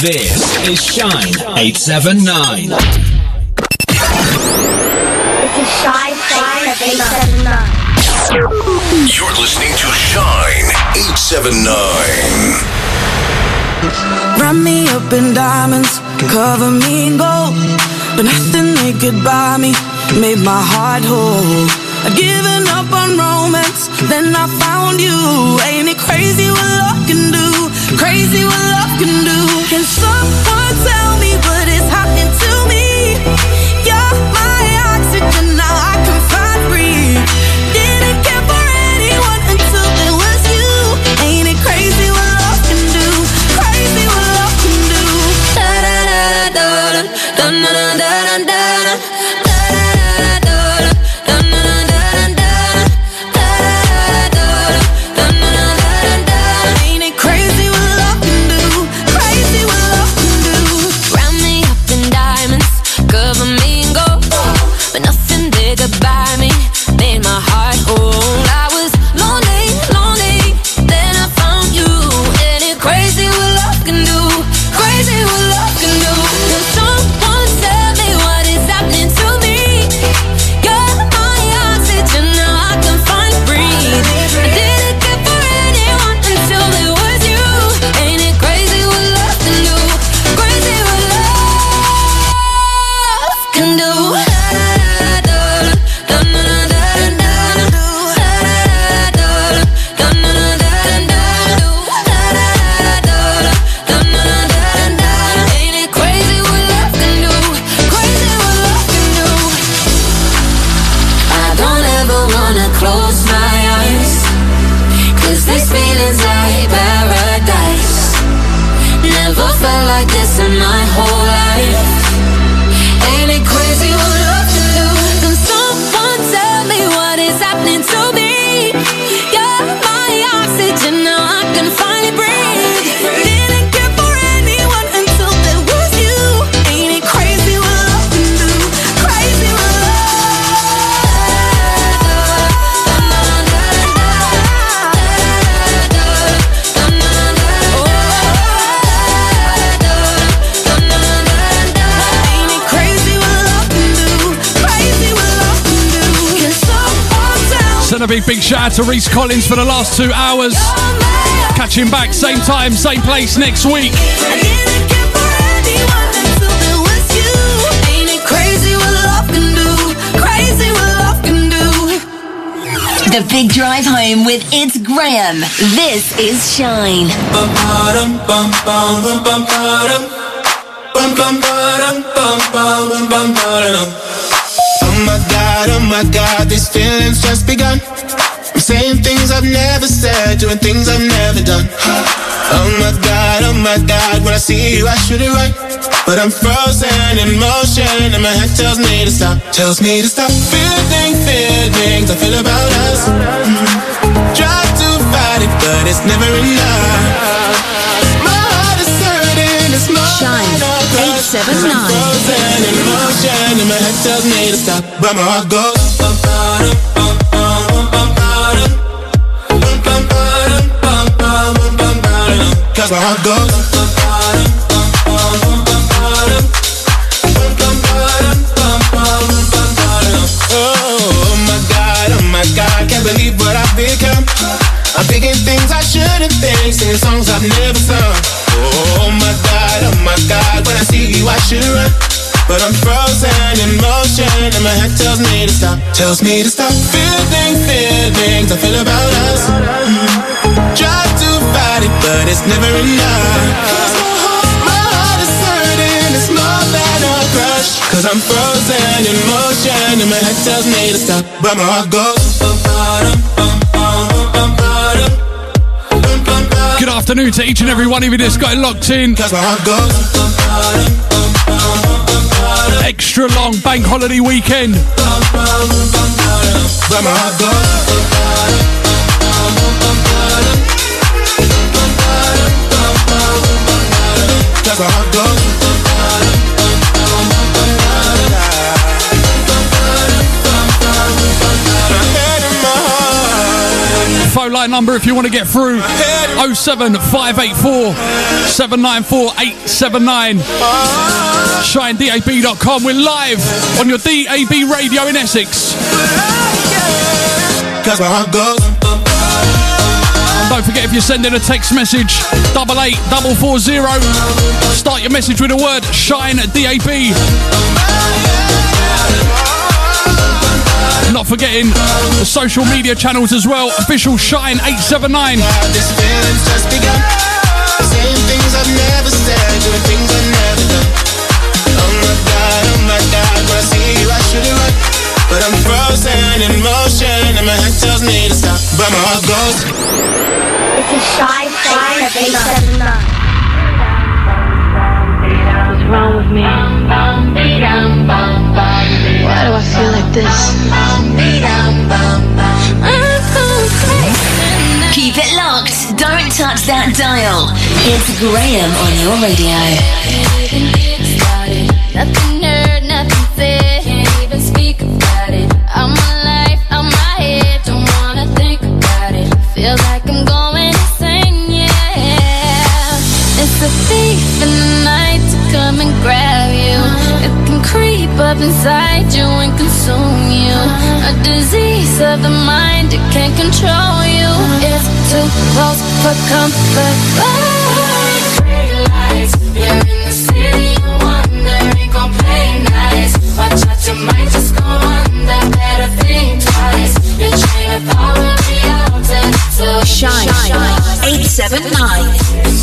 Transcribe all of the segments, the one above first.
This is Shine 879. This is Shy Shine 879. You're listening to Shine 879. Wrap me up in diamonds, cover me in gold. But nothing they could buy me made my heart whole. I'd given up on romance, then I found you. Ain't it crazy what love can do? Crazy what love can do. Can someone tell me what is happening to me? You're my oxygen, now I can big, big shout out to Reese Collins for the last two hours. Catch him back, same time, same place next week. I didn't care for anyone until there was you. Ain't it crazy what love can do? Crazy what love can do. The Big Drive Home with It's Graham. This is Shine. Oh my god, oh my god, these feelings just begun. I'm saying things I've never said, doing things I've never done. Oh my god, oh my god, when I see you, I shoot it right. But I'm frozen in motion, and my head tells me to stop, tells me to stop. Feeling feelings I feel about us. Mm. Try to fight it, but it's never enough. My heart is hurting, it's more Shine crush. 879. I'm frozen in motion, and my head tells me to stop, but my heart goes. Oh my god, oh my god, I can't believe what I've become. I'm thinking things I shouldn't think, singing songs I've never sung. Oh my god, oh my god, when I see you I should run. But I'm frozen in motion and my head tells me to stop, tells me to stop feeling feelings I feel about us. Mm. But it's never enough. Cause My heart my heart is hurting, it's more than a crush. Cause I'm frozen in motion and my head tells me to stop, but my heart goes. Good afternoon to each and every one of you that's got it locked in. Cause my heart goes. Extra long bank holiday weekend. But my heart goes. Heart. line number if you want to get through. 07584 794 879. ShineDAB.com. We're live on your DAB radio in Essex. Cause. Don't forget if you're sending a text message, double eight double four zero. Start your message with a word Shine DAB. Not forgetting the social media channels as well. Official Shine 879. This feeling's just begun. Saying things I've never said, doing things I've never done. Oh my god, oh my god, when I see you I should have run. But I'm frozen in motion and my head tells me to stop. But my heart goes. This is Shy Shy of 879. What's wrong with me? Why do I feel like this? Keep it locked. Don't touch that dial. It's Graham on your radio. Nothing heard, thief in the night to come and grab you. It can creep up inside you and consume you. A disease of the mind, it can't control you. It's too close for comfort. Realize you're in the city of wonder, ain't gon' play nice. Watch out, you might just go under. So Shine 879.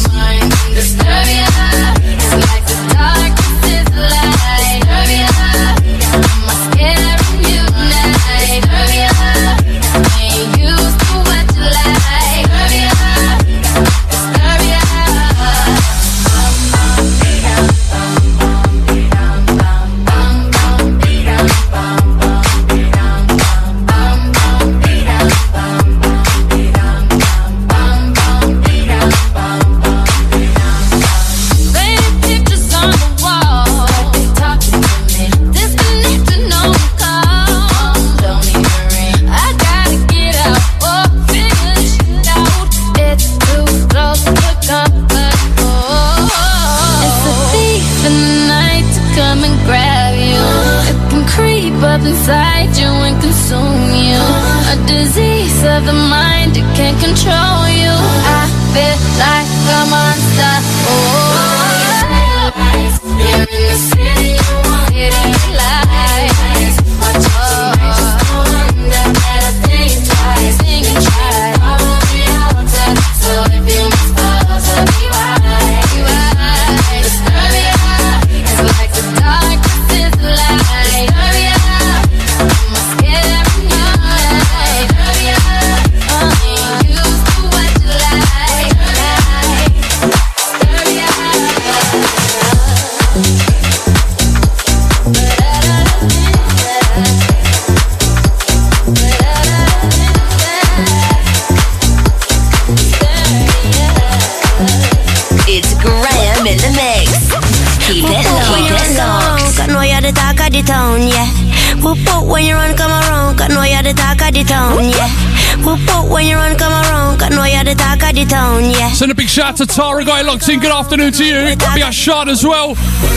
In. Good afternoon to you. Got Be a shot as well.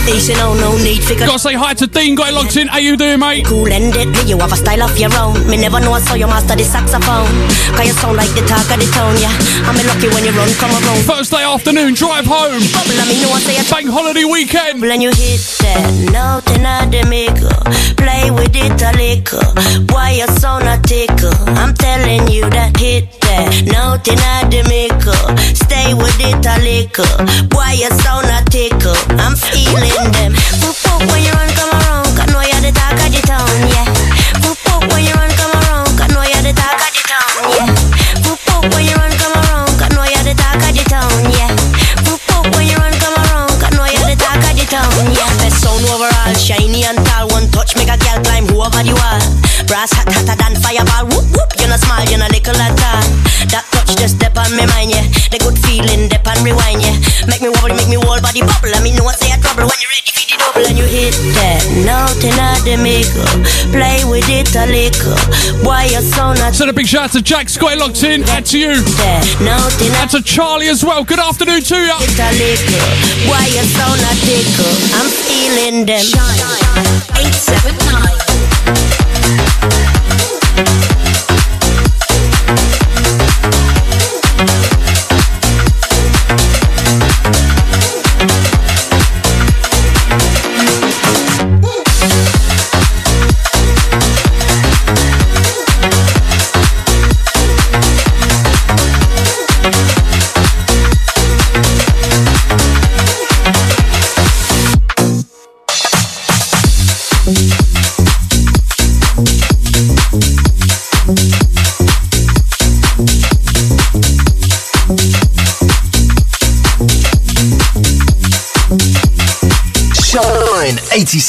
Decent, no, oh, no need figure. Gotta say hi to Dean, got it locked in. How you doing, mate? Cool and deadly, you have a style of your own. Me never know I saw you master the saxophone. Cause you sound like the talk of the town, yeah. I'm lucky when you run, come around. Thursday afternoon, drive home. Bubble, I mean, no one Bank holiday weekend. When you hit that nothing I the maker, play with it a little. Why you so not tickle? I'm telling you that hit nothing the maker, stay with it a little. Why you so not tickle? I'm feeling them. Whoop whoop when you run come around, I know you're the talk of the town, yeah. Whoop whoop when you run come around, I know you're the talk of the town, yeah. Whoop when you run come around, I know you're the the town, yeah. Whoop when you run come around, I know you're the the town, yeah. Best sound overall, shiny and tall. One touch make a girl climb over the wall. Brass hot hotter than fireball. Whoop whoop, you know small, you know little at all. Whole body bubble. I mean, no one say a trouble. double. When you ready for the double and you hit that. Nothing at the maker. Play with it a little. Boy, your sound not Send a big shout out to Jack Scott locked in. Out to you. that. Nothing Out at to Charlie as well. Good afternoon to you. it a little. Boy, your sound not tickle. I'm feeling them. Shine 879. Shine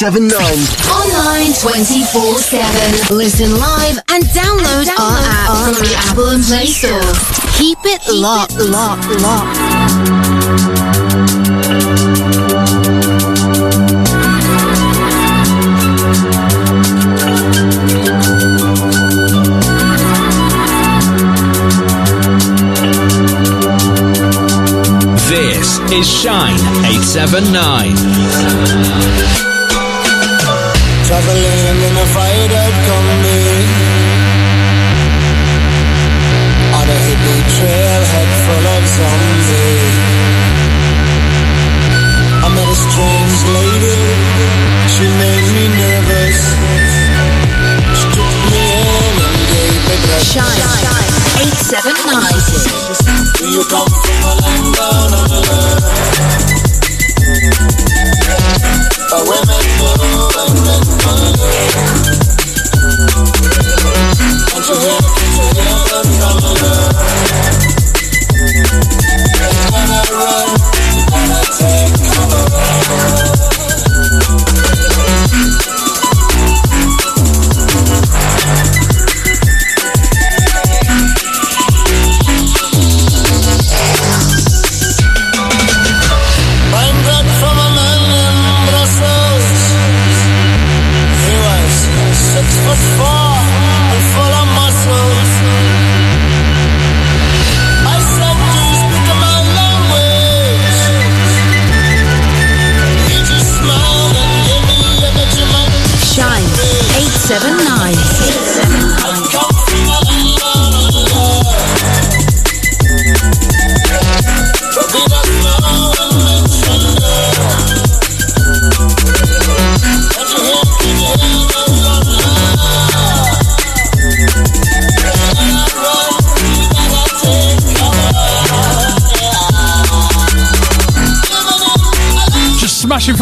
87.9. Online 24 7. Listen live and download, our app from the Apple and Play Store. Keep it locked, locked, locked. This is Shine 879. Traveling in a fired combi. On a hippie trail head full of zombies. I met a strange lady. She made me nervous. She took me in and gave me breakfast. Shine. 879.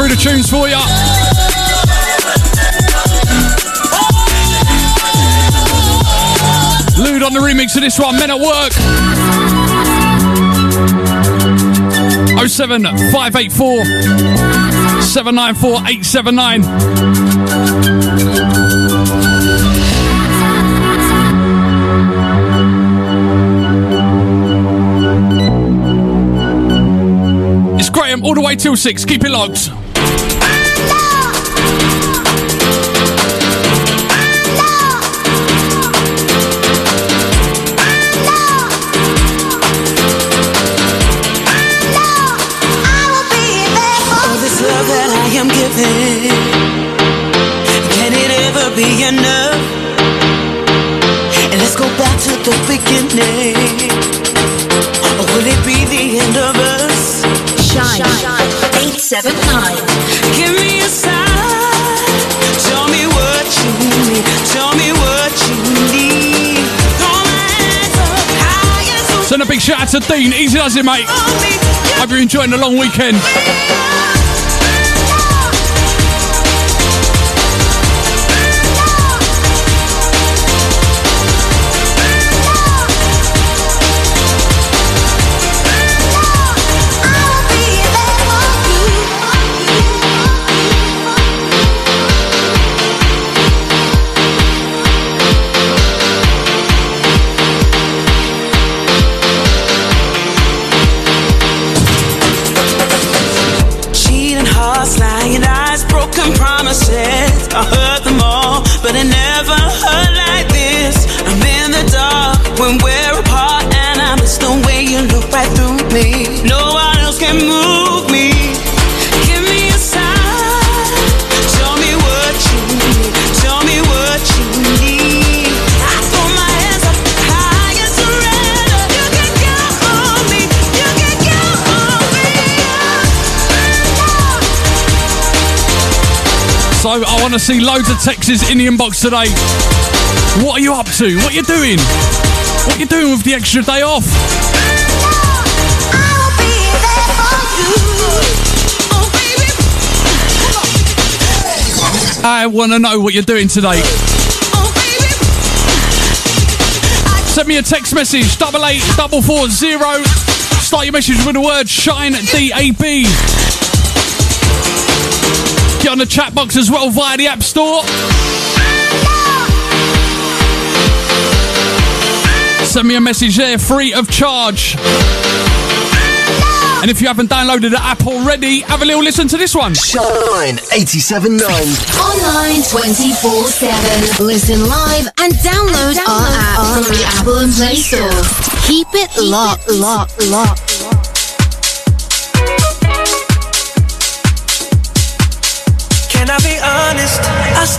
Through the tunes for you. Luude on the remix of this one, Men at Work. 07584 794 879. It's Graham all the way till six. Keep it locked. Am giving, can it ever be enough? And let's go back to the beginning. Or will it be the end of us? Shine 879. Give me a sign. Tell me what you need. Tell me what you need. Throw my hands up high Send a big shout out to Dean. Easy does it, mate. show. Hope you're enjoying the long weekend. Want to see loads of texts in the inbox today. What are you up to? What are you doing? What are you doing with the extra day off? I want to know what you're doing today. Send me a text message, double eight double four zero. Start your message with the word shine D A B. Get on the chat box as well via the App Store. Send me a message there, free of charge. And if you haven't downloaded the app already, have a little listen to this one. Shine 87.9. Online 24 7. Listen live and download our app from the Apple and Play Store. Keep it locked, locked, locked.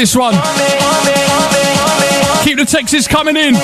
This one. Keep the texts coming in.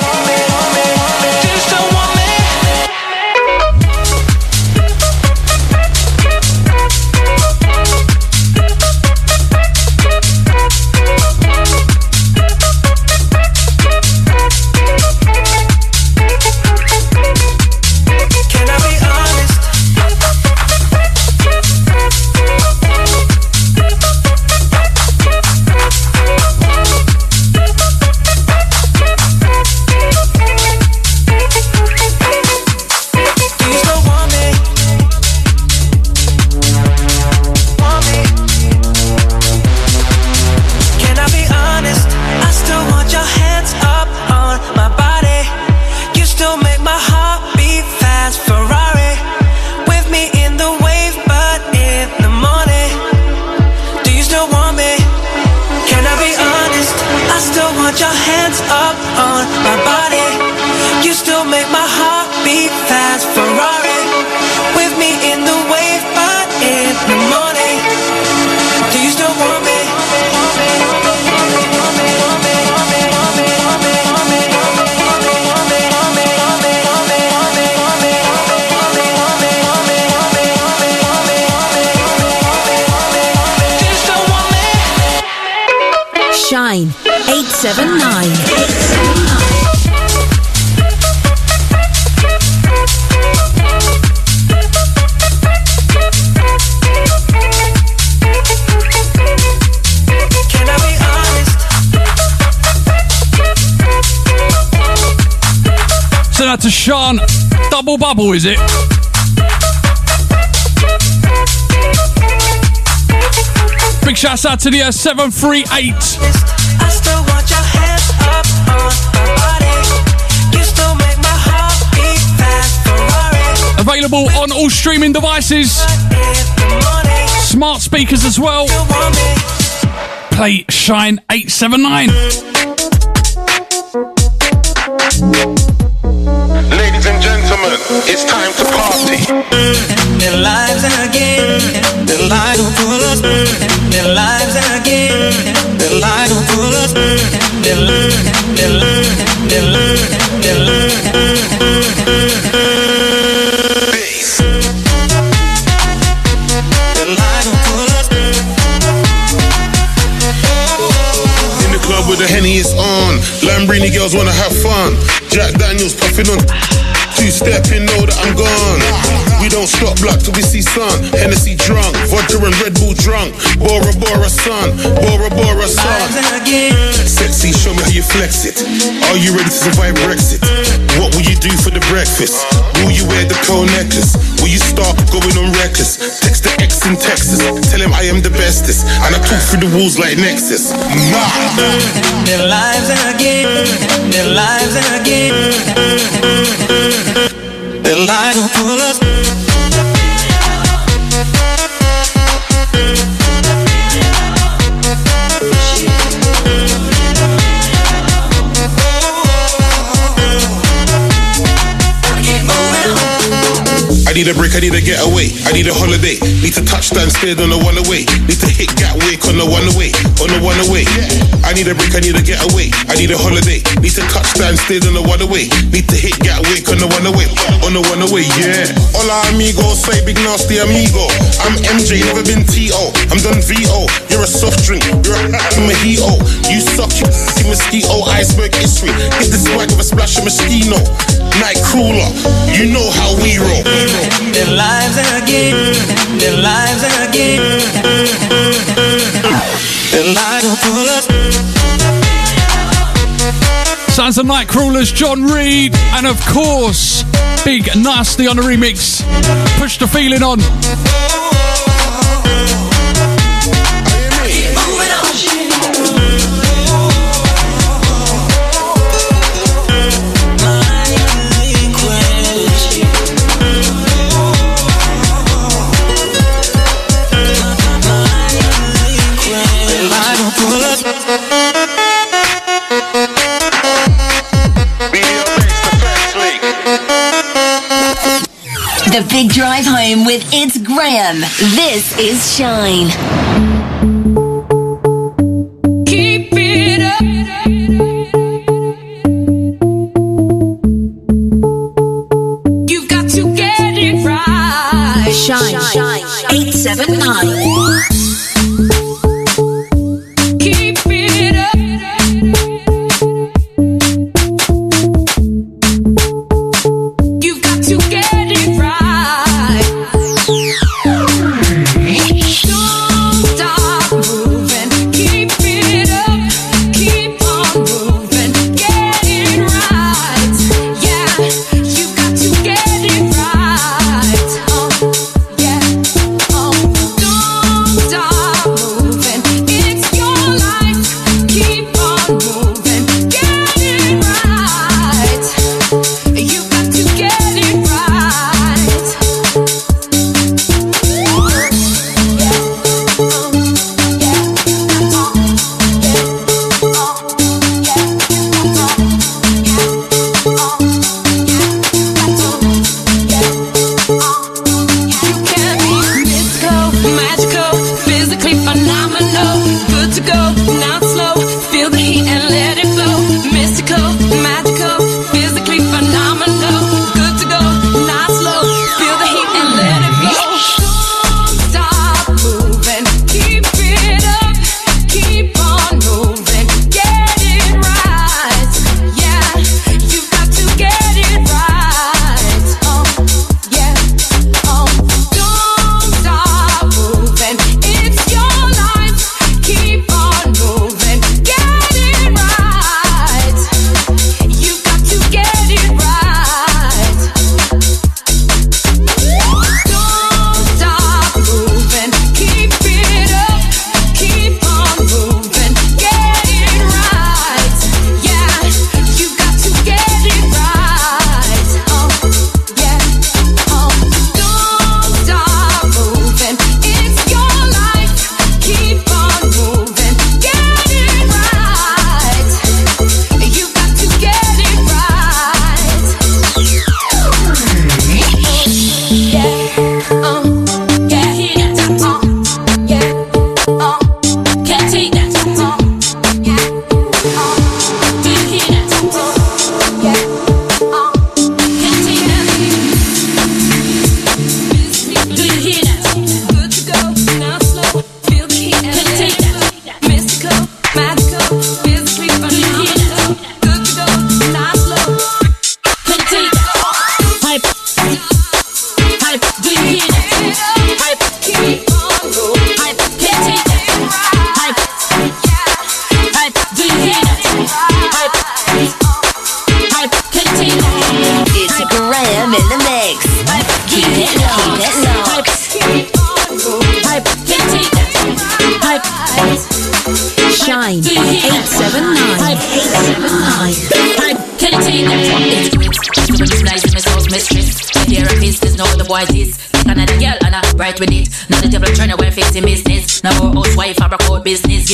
Bubble, is it? Big shouts out to the uh, 738. I still want your hands up on my body. You still make my heart beat fast. Ferrari Available on all streaming devices, in the morning. smart speakers as well. You want me? Play Shine 879. Till we see sun. Hennessy drunk, vodka and Red Bull drunk. Bora Bora sun, Bora Bora sun. Sexy, show me how you flex it. Are you ready to survive Brexit? What will you do for the breakfast? Will you wear the pearl necklace? Will you start going on reckless? Text the ex in Texas, tell him I am the bestest. And I talk through the walls like Nexus. Nah. Their lives again, their lives again. Their lives will pull us. Need a break, I need a getaway, I need a holiday. Need to touchdown, stayed on the one away. Need to hit Gatwick on the one away, on the one away. I need a break, I need a getaway, I need a holiday. Need to touchdown, stayed on the one away. Need to hit Gatwick on the one away, on the one away, yeah. Hola amigo, say big nasty amigo. I'm MJ, never been T.O. I'm done V.O. You're a soft drink, you're a mojito. You suck, you mosquito, iceberg history. Get the swag of a splash of mosquito. Night crueler, you know how we roll. Their lives again, their lives again. Their lives will pull us. Sounds of Nightcrawlers, John Reid, and of course, Big Narstie on the remix. Push the feeling on. The Big Drive Home with It's Graham. This is Shine.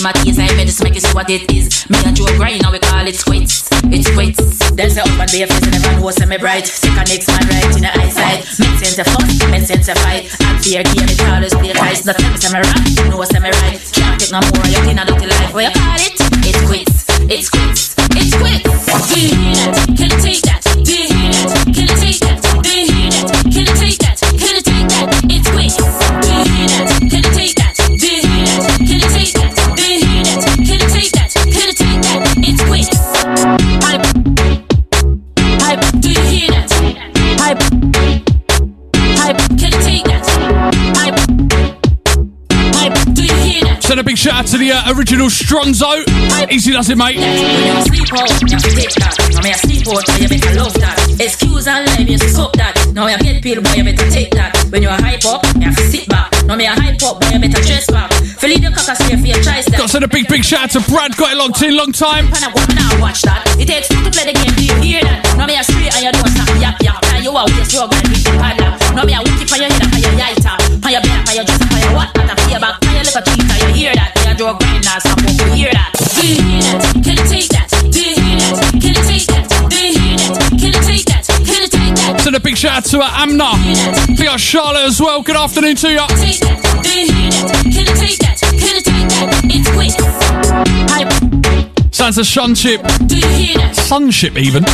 My teeth I medicine make you see what it is. Me and Joe grind now we call it quits. It's quits. There's a up and be a face and everyone knows me bright. Sick and next man right in the eyesight. Make sense of fuss, make sense of fight. And fear game it always play tight. Not tell me say me right, know say me right. Can't take no more of your clean and dirty life. What you call it? It's quits. It's quits. It's quits. Do you hear that? Can you take that? Shout out to the uh, original Stronzo. Easy does it, mate. Me. Excuse and lie, you suck that. Now you get boy, you better take that. When you a hype up, you have to sit back. Now me a hype up, boy, you better dress back. In your cocker, stay for your choice. Got to send a big, big shout out to Brad. Got it locked in, long time. And watch that. It takes two to play the game, do you hear that? Now me a straight and you don't stop, yap, yap. Now you a waste, you a grind with the padlock. Now me a it on your head, on your yaita. On your belly, on your dress, on your what? And on your a tweet, you hear that? Me a draw grind, now stop, you hear that? Do you hear that? Can you take that? Do you hear that? Can you take that? Do you hear that? Can you take that? Can you take that? Send a big shout out to uh, Amna. We got Charlotte as well. Good afternoon to you. Take that. Do you hear that? Can you take that? Can you take that? It's quick. Hype. Sounds a sunship. Do you hear that? Sunship, even.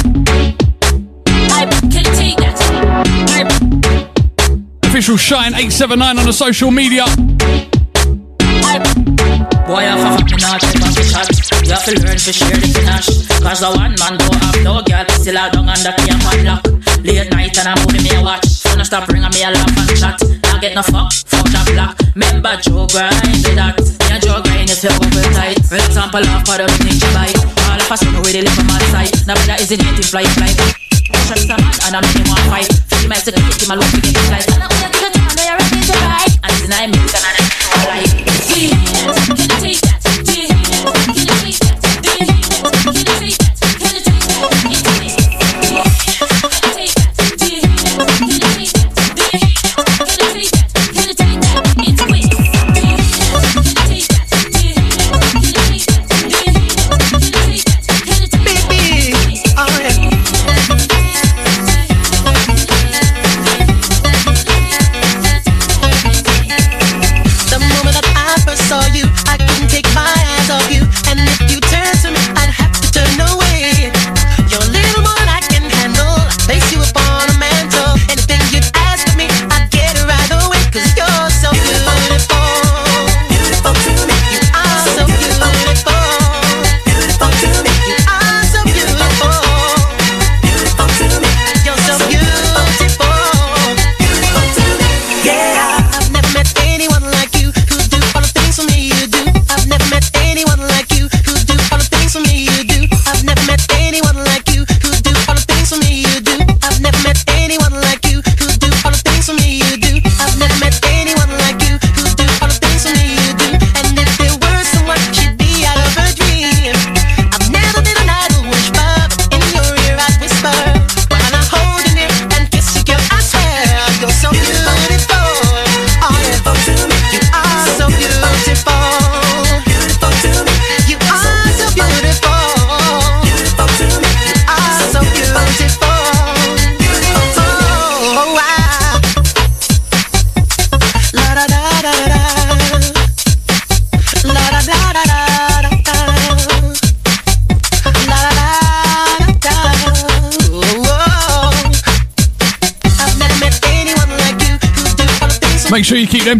Hype. Can you take that? Hype. Official Shine 879 on the social media. Boy, I have me not take off the shot. You have to learn to share the cash. Cause the one man don't have no girl. Still out down under the man lock. Late night and I'm moving me a watch. Phone stop ringing me a laugh and chat. Not get no fuck, fuck that black. Remember Joe grind with that. Me and Joe grind is over tight. For example, off for the to buy. All of us know where they live from my side. Now better is it native flight flight. Trust a man and I'm making one fight. Miles to the hit, my love to get the flight. And I'm gonna get the man, they are ready to ride. And deny me, and I don't like. Do you hear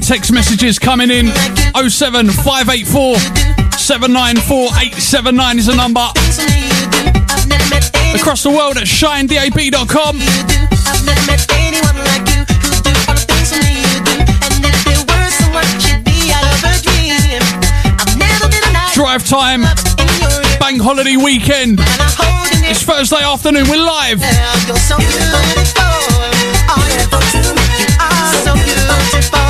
text messages coming in. 07584 794 879 is the number. Across the world at idol. Drive time. Bank holiday weekend. It's Thursday afternoon. We're live. You're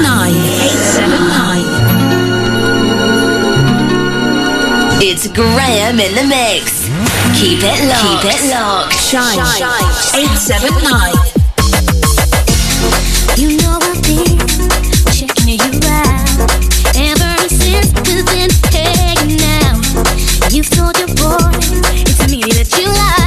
879 879. It's Graham in the mix. Keep it locked. Keep it locked. Shine 879. You know I've been checking you out ever since we've been hanging out. You've told your boy it's me that you like,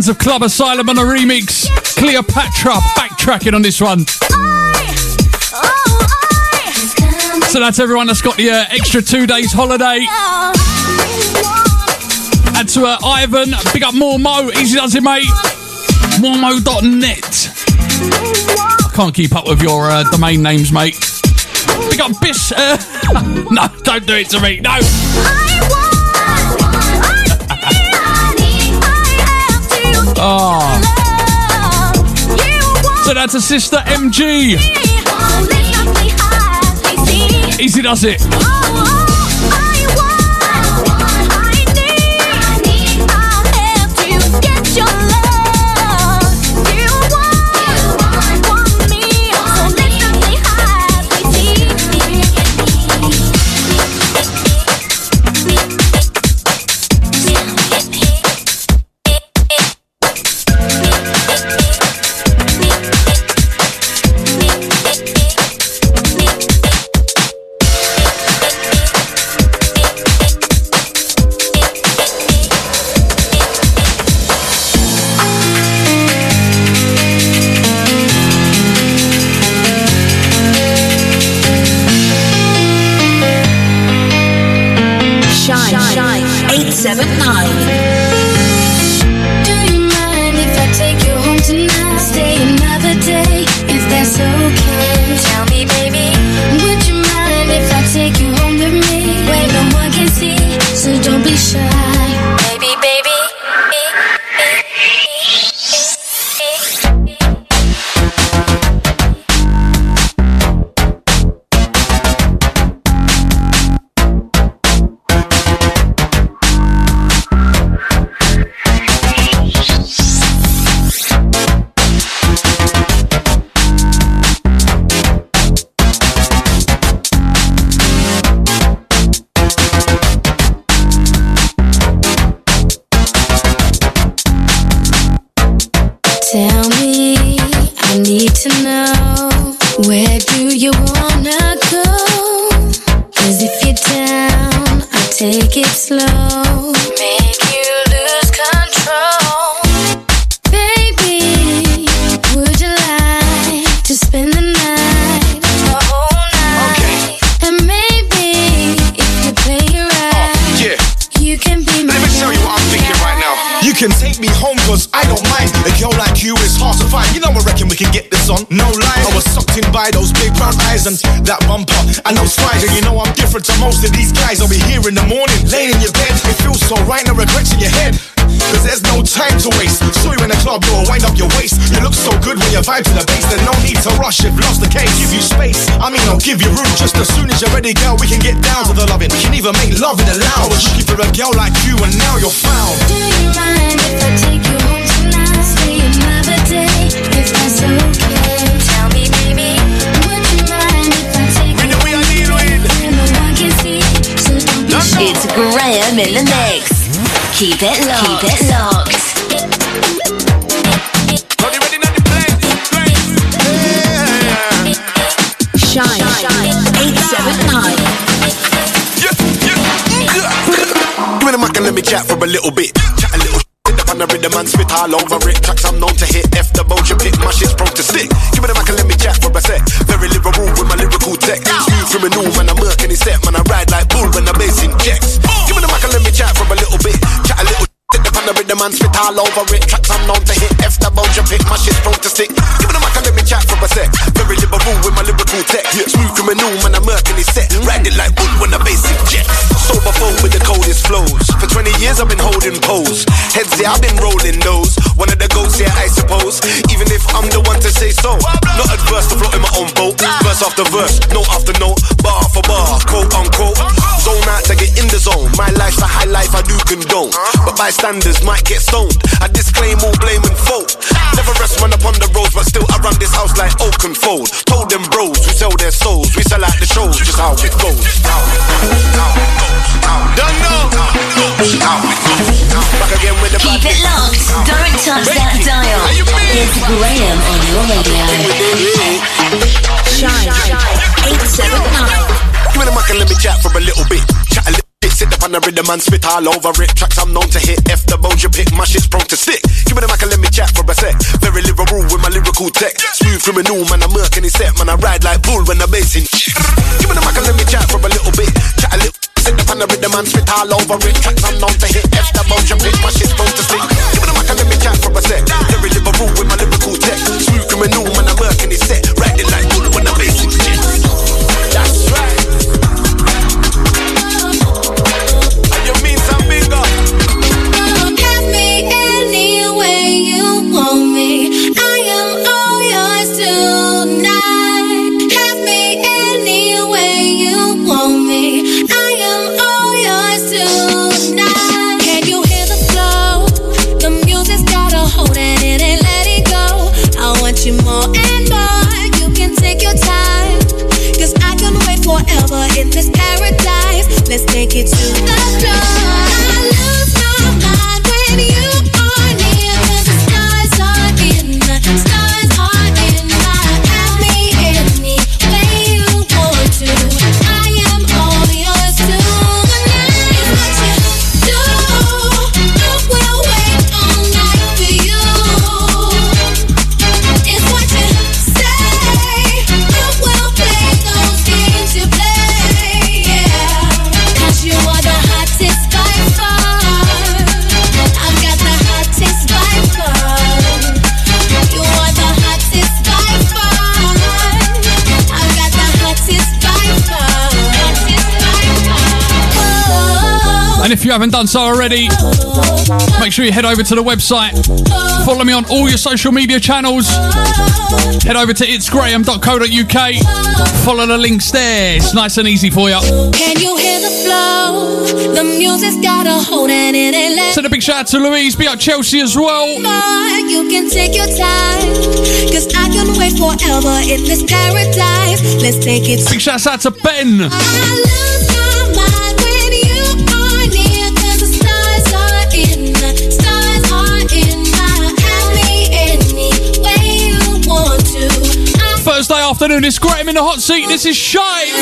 Sounds of Club Asylum on a remix. Cleopatra backtracking on this one. So that's everyone that's got the uh, extra two days holiday. And to uh, Ivan, big up more Mo. Easy does it, mate. Moremo.net. I can't keep up with your uh, domain names, mate. Big up Biss. Uh, no, don't do it to me. No. Oh. So that's a sister MG. Easy does it. Oh, oh, slow. Make you lose control. Baby, would you like to spend the night? The whole night. And maybe if you play it right, oh, Yeah. you can be Let me tell you what I'm thinking right now. You can take me home cause I don't mind. A girl like like you is hard to find. You know, I reckon we can get this on. No by those big brown eyes and that bumper and those thighs. And you know, I'm different to most of these guys. I'll be here in the morning, laying in your bed. It feels so right, no regrets in your head. Cause there's no time to waste. Saw you in the club, you'll wind up your waist. You look so good when you vibe to the bass. There's no need to rush if lost the case. Give you space, I mean, I'll give you room. Just as soon as you're ready, girl, we can get down to the loving. We can even make love in the lounge. I was looking for a girl like you, and now you're found. Do you mind if I take you home tonight? Stay another day, if that's okay. Tell me, baby, It's Graham in the mix. Keep it locked. Keep it locked. Shine 879. Give me the mic and let me chat for a little bit. Chat a little shit up on the rhythm and spit all over it. Tracks I'm known to hit. F the boat you pick, my shit's prone to stick. Give me the mic and let me chat for a sec. Very liberal with my lyrical tech. Smooth criminal when I'm working his set. Man, I the and spit all over it. Tracks I'm known to hit. F the you pick, my shit's prone to stick. Give me the mic and let me chat for a sec. Very liberal with my lyrical tech. Smooth criminal when I'm working his set. Ride it like bull when the bass injects. Sober phone with the coldest flows. For 20 years I've been holding pose. Heads yeah, I've been rolling those. One of the goats, yeah, I suppose. Even if I'm the one to say so. Not adverse to float in my own boat. Verse after verse, note after note, bar for bar, quote unquote. Life's a high life I do condone. But bystanders might get stoned. I disclaim all blame and fault. Never rest man upon the roads, but still I run this house like oak and fold. Told them bros who sell their souls. We sell out the shows, just how it goes. Don't know. Back again with the Keep it locked. Don't touch that dial. It's Graham on your radio. Shine 879. Give me the mic and let me chat for a little bit. Chat a little bit, sit up on the rhythm and spit all over it. Tracks I'm known to hit. F the bones you pick, my shit's prone to stick. Give me the mic and let me chat for a sec. Very liberal with my lyrical tech. Smooth criminal, man, I'm working his set. Man, I ride like bull when bass in. Give me the mic and let me chat for a little bit. Chat a little Sit up on the rhythm and spit all over it. Tracks I'm known to hit. F the bones you pick, my shit's prone to stick. You haven't done so already, make sure you head over to the website. Follow me on all your social media channels. Head over to itsgraham.co.uk. Follow the links there. It's nice and easy for you. Can you hear the flow? The music's got a hold and it ain't let Send a big shout out to Louise. Be out Chelsea as well. more. You can take your time. Cause I can wait forever in this paradise. Let's take it Big shout out to Ben. Afternoon, it's Graham in the hot seat. This is Shine.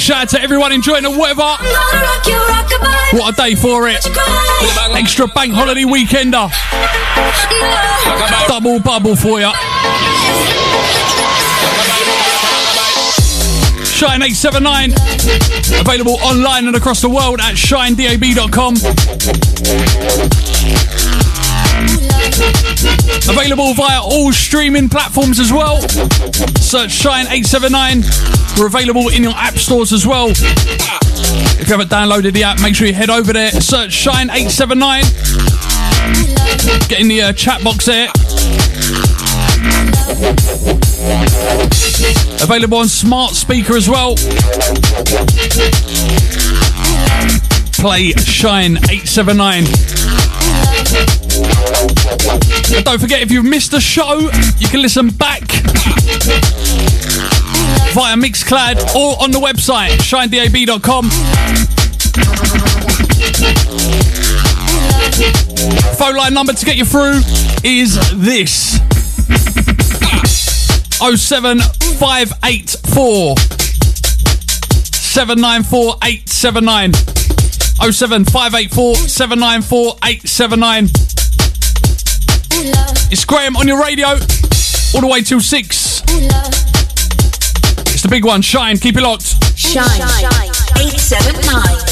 Big shout out to everyone enjoying the weather. What a day for it. Extra bank holiday weekender. Double bubble for you. Shine 879. Available online and across the world at shinedab.com. Available via all streaming platforms as well. Search Shine 879. We're available in your app stores as well. If you haven't downloaded the app, make sure you head over there. Search Shine 879. Get in the uh, chat box there. Available on smart speaker as well. Play Shine 879. Don't forget, if you've missed the show, you can listen back via Mixcloud or on the website, shinedab.com. Phone line number to get you through is this 07584 794879. 07584 794 879. It's Graham on your radio, all the way till six. It's the big one. Shine. Keep it locked. Shine. Shine. Eight seven nine.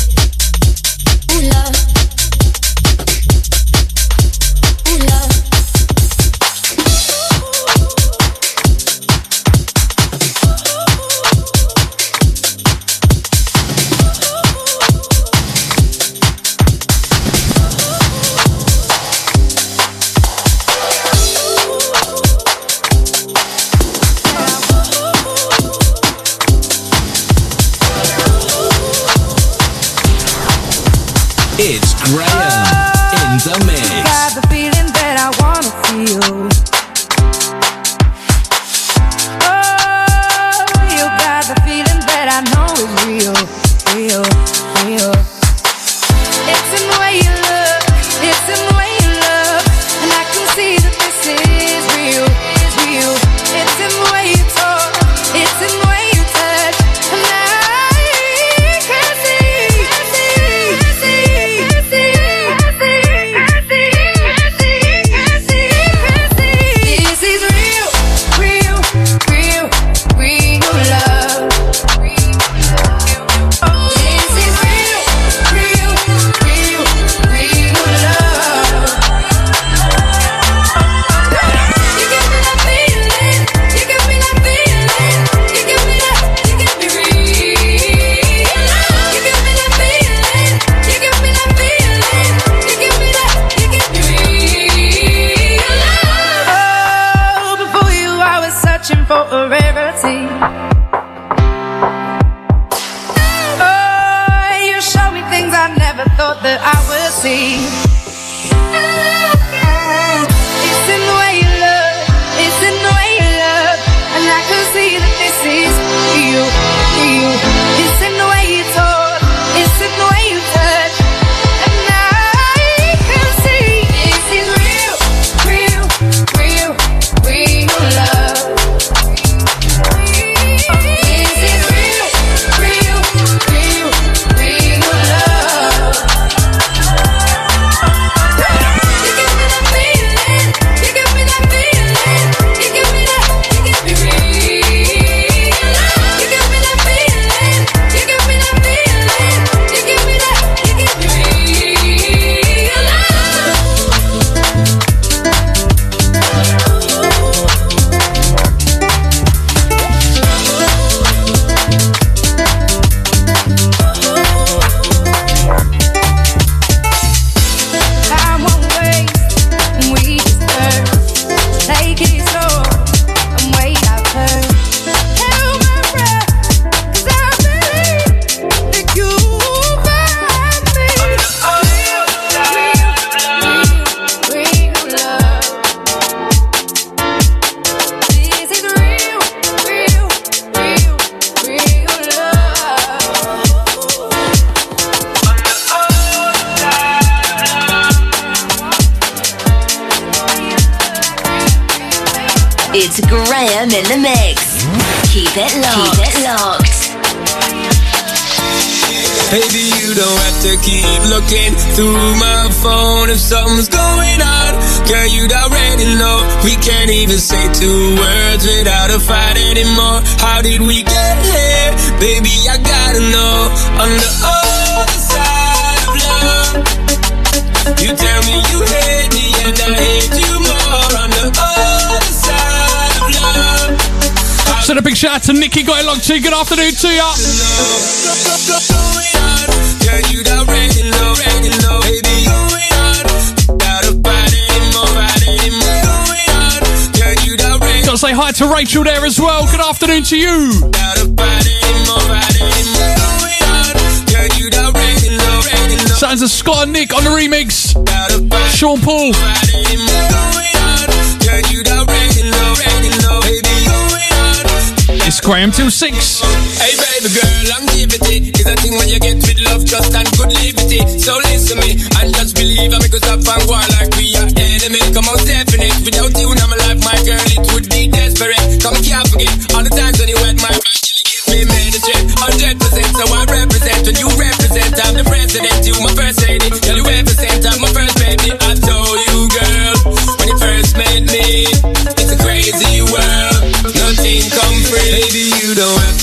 Fight anymore. How did we get here? Baby, I gotta know. On the other side of love, you tell me you hate me and I hate you more. On the other side of love. Send a big shout out to Nikki. Got it locked to. Good afternoon to ya. Girl, you already know, already know, baby. To say hi to Rachel there as well. Good afternoon to you. Sounds of Scott and Nick on the remix. Sean Paul. It's Graham till six. Hey baby girl, longevity is a thing when you get with love, trust and good liberty. So listen me and just believe I make us up and go like we are enemy. Come on, definite. Without you in my life, my girl,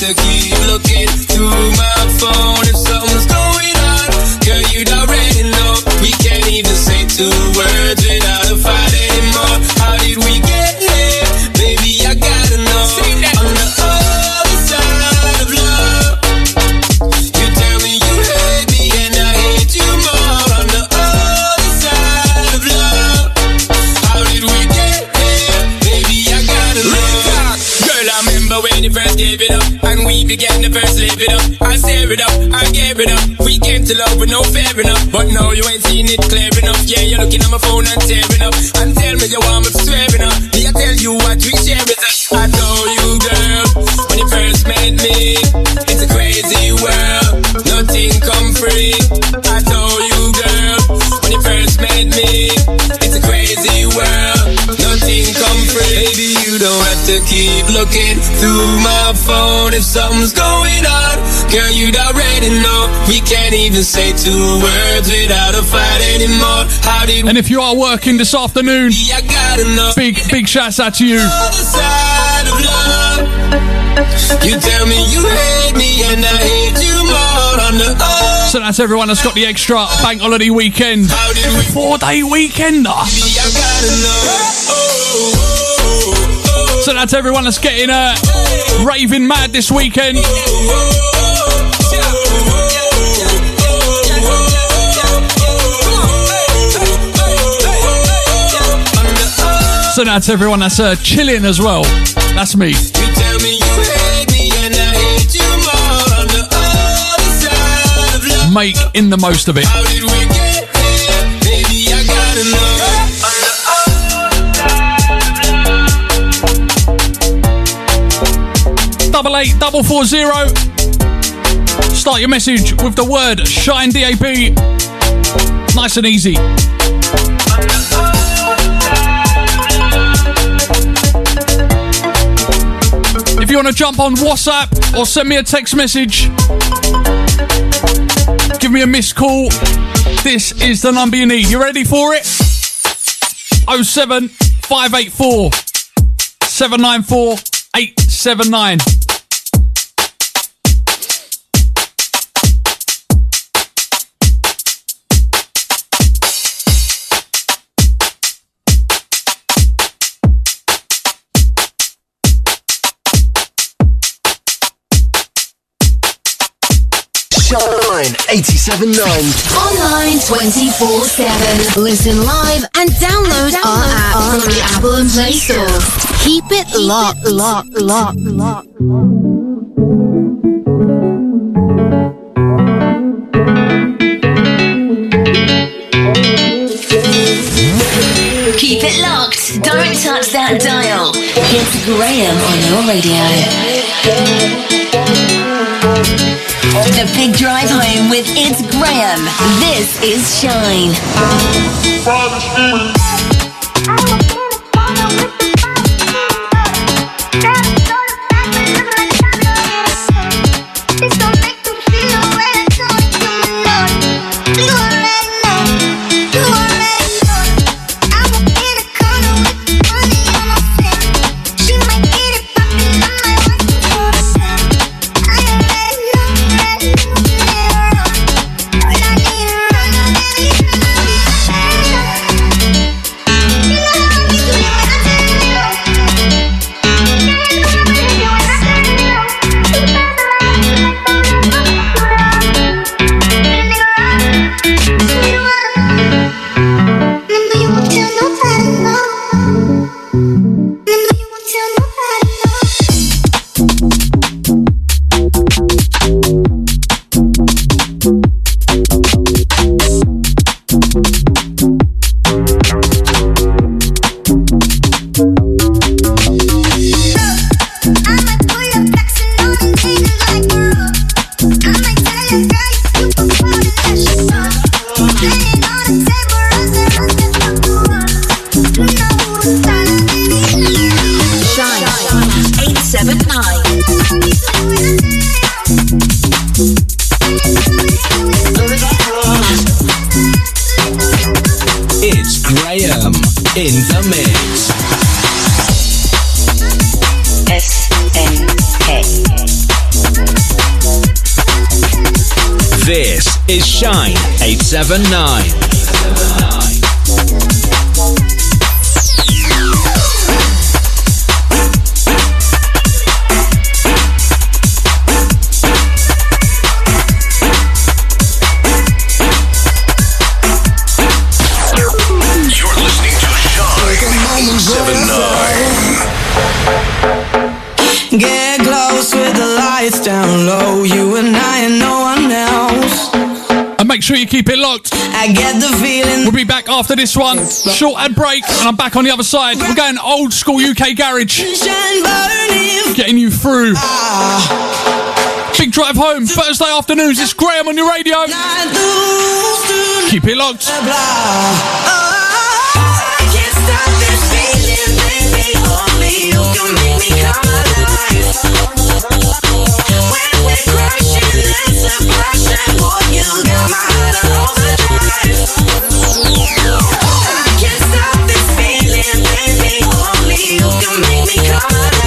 to keep looking through my phone if something's going on. Girl, you'd already know. We can't even say two words without a fight anymore. How did we get here? Baby, I gotta know. On the other side of love, you tell me you hate me and I hate you more. On the other side of love, how did we get here? Baby, I gotta know. Girl, I remember when you first gave it up And we began to first live it up I stare it up, I gave it up. We came to love with no fair enough. But now you ain't seen it clear enough. Yeah, you're looking at my phone and tearing up. And tell me you want me to looking through my phone if something's going on. Girl, you'd already know. We can't even say two words without a fight anymore. How did And if you are working this afternoon. I gotta know. big, big shouts out to you. Other side of love. You tell me you hate me and I hate you more on the other. So that's everyone that's got the extra bank holiday weekend. We? Four day weekender. So that's everyone that's getting uh, raving mad this weekend. So that's everyone that's uh, chilling as well. That's me. Make in the most of it. Double eight double four zero. Start your message with the word Shine DAB. Nice and easy. If you want to jump on WhatsApp or send me a text message, give me a missed call. This is the number you need. You ready for it? 07 584 794 879. Shine 87.9. Online 24 7. Listen live and download our app from the Apple and Play Store. Keep it locked, locked, locked, locked. Keep it locked. Don't touch that dial. It's Graham on your radio. The big drive home with It's Graham. This is Shine. 879. After this one. Short ad break, and I'm back on the other side. We're going old school UK garage. Getting you through. Big drive home, Thursday afternoons. It's Graham on your radio. Keep it locked. This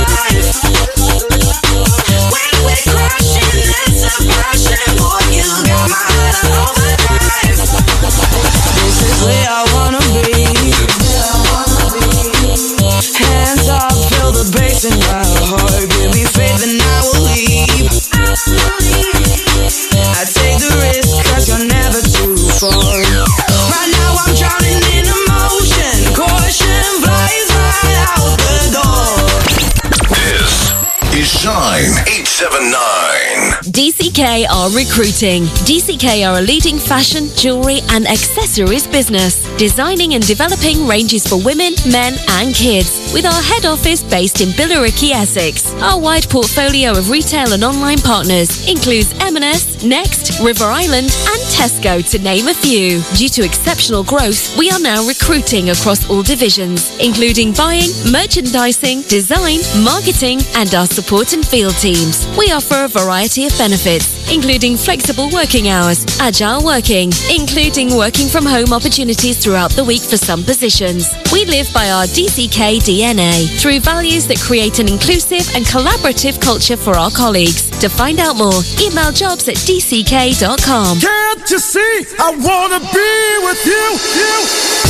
DCK are recruiting. DCK are a leading fashion, jewelry, and accessories business. Designing and developing ranges for women, men, and kids. With our head office based in Billericay, Essex. Our wide portfolio of retail and online partners includes M&S, Next, River Island, and Tesco, to name a few. Due to exceptional growth, we are now recruiting across all divisions, including buying, merchandising, design, marketing, and our support and field teams. We offer a variety of benefits, including flexible working hours, agile working, including working from home opportunities throughout the week for some positions. We live by our DCK DNA through values that create an inclusive and collaborative culture for our colleagues. To find out more, email jobs at dck.com. Can't you see? I wanna be with you. you.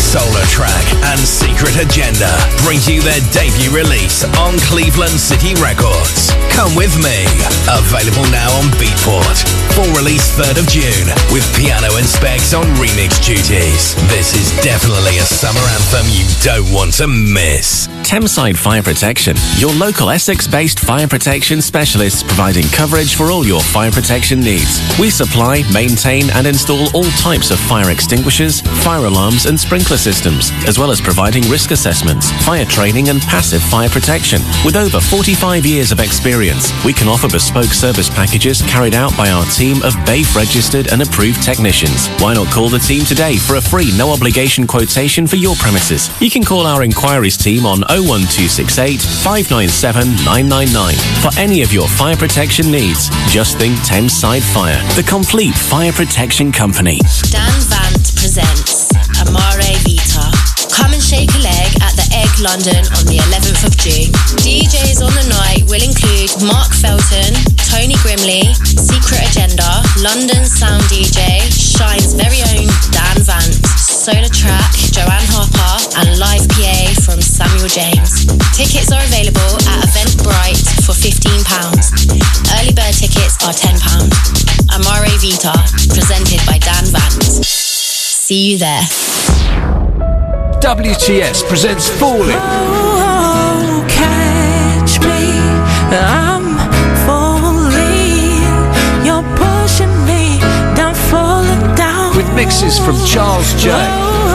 Solar Track and Secret Agenda bring you their debut release on Cleveland City Records. Come with me. Available now on Beatport. Full release 3rd of June with piano and specs on remix duties. This is definitely a summer anthem you don't want to miss. Thameside Fire Protection, your local Essex-based fire protection specialists providing coverage for all your fire protection needs. We supply, maintain and install all types of fire extinguishers, fire alarms and sprinkler systems, as well as providing risk assessments, fire training and passive fire protection. With over 45 years of experience, we can offer bespoke service packages carried out by our team of BAFE registered and approved technicians. Why not call the team today for a free no obligation quotation for your premises? You can call our inquiries team on 01268 597 999 for any of your fire protection needs. Just think Thameside Fire, the complete fire protection company. Dan Vant presents Amare Vita. Come and shake a leg Egg London on the 11th of June. DJs on the night will include Mark Felton, Tony Grimley, Secret Agenda, London Sound DJ, Shine's very own Dan Vant, Solar Track, Joanne Harper, and live PA from Samuel James. Tickets are available at Eventbrite for £15. Early bird tickets are £10. Amare Vita, presented by Dan Vant. See you there. WTS presents Falling Oh, catch me. I'm falling. You're pushing me down, falling down. with mixes from Charles J. Oh,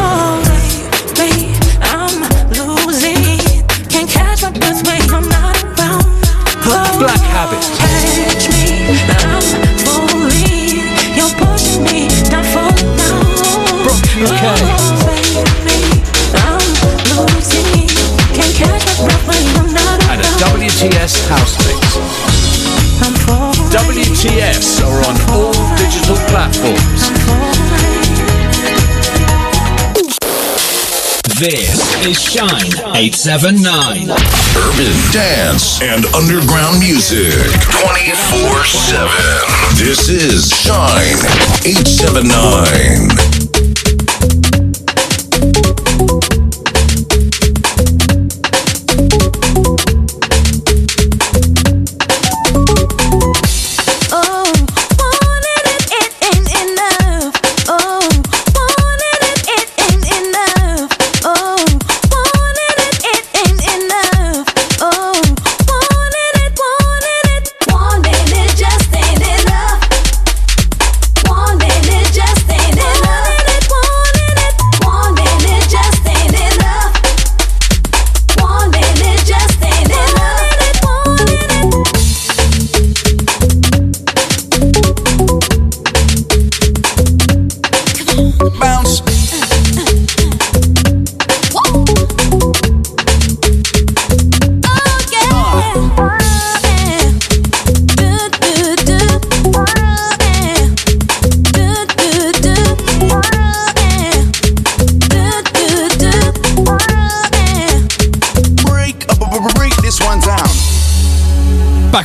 This is Shine 879. Urban dance and underground music 24 7. This is Shine 879.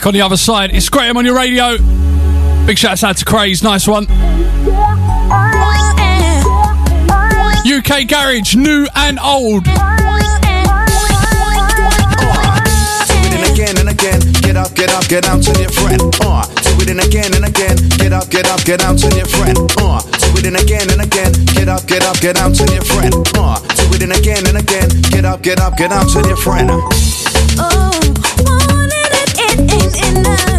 On the other side, it's Graham on your radio. Big shout out to Craze, nice one. UK Garage, new and old. Do it again and again. Get up, get up, get out, tell your friend. Uh, do it and again and again. Get up, get up, get out, tell your friend. Uh, do it and again and again. Get up, get up, get out, tell your friend. Uh, do it and again and again. Get up, get up, get out, tell your friend. Oh, wanting it,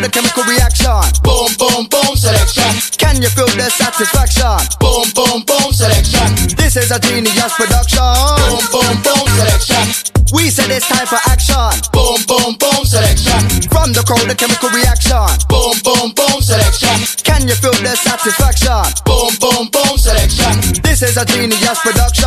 The the chemical reaction. Boom, boom, boom, selection. Can you feel the satisfaction? Boom, boom, boom, selection. This is a genius production. Boom, boom, boom, selection. We said it's time for action. Boom, boom, boom, selection. From the crowd, the chemical reaction. Boom, boom, boom, selection. Can you feel the satisfaction? Boom, boom, boom, selection. This is a genius production.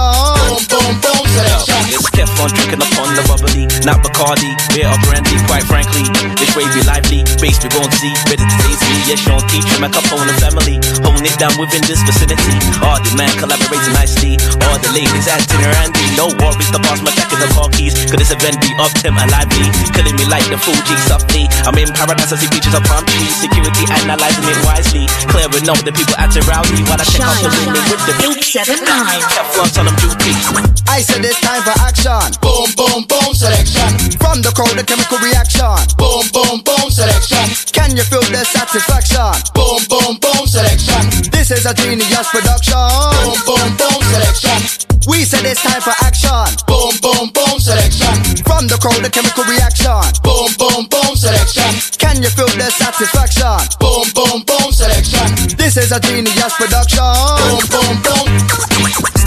It's Teflon drinking upon the bubbly, not Bacardi, beer or brandy. Quite frankly, this way be lively, bass we won't see, ready to taste me. Yes, Sean Keith, my Capone and the family, holding it down within this vicinity. All the man collaborating nicely, all the ladies acting randy. No worries, the boss, my jack in the car keys. Could this event be up, Tim and lively? Killing me like the Fuji softly. I'm in paradise, I see beaches of palm trees. Security analyzing it wisely, clearing out the people acting rowdy while I check out the women with the 879. Teflon on them duty. I said it's time for action. Boom, boom, boom, selection. From the crowd, the chemical reaction. Boom, boom, boom, selection. Can you feel the satisfaction? Boom, boom, boom, selection. This is a genius production. Boom, boom, boom, selection. We said it's time for action. Boom, boom, boom, selection. From the crowd, the chemical reaction. Boom, boom, boom, selection. Can you feel the satisfaction? Boom, boom, boom, selection. This is a genius production. Boom, boom, boom.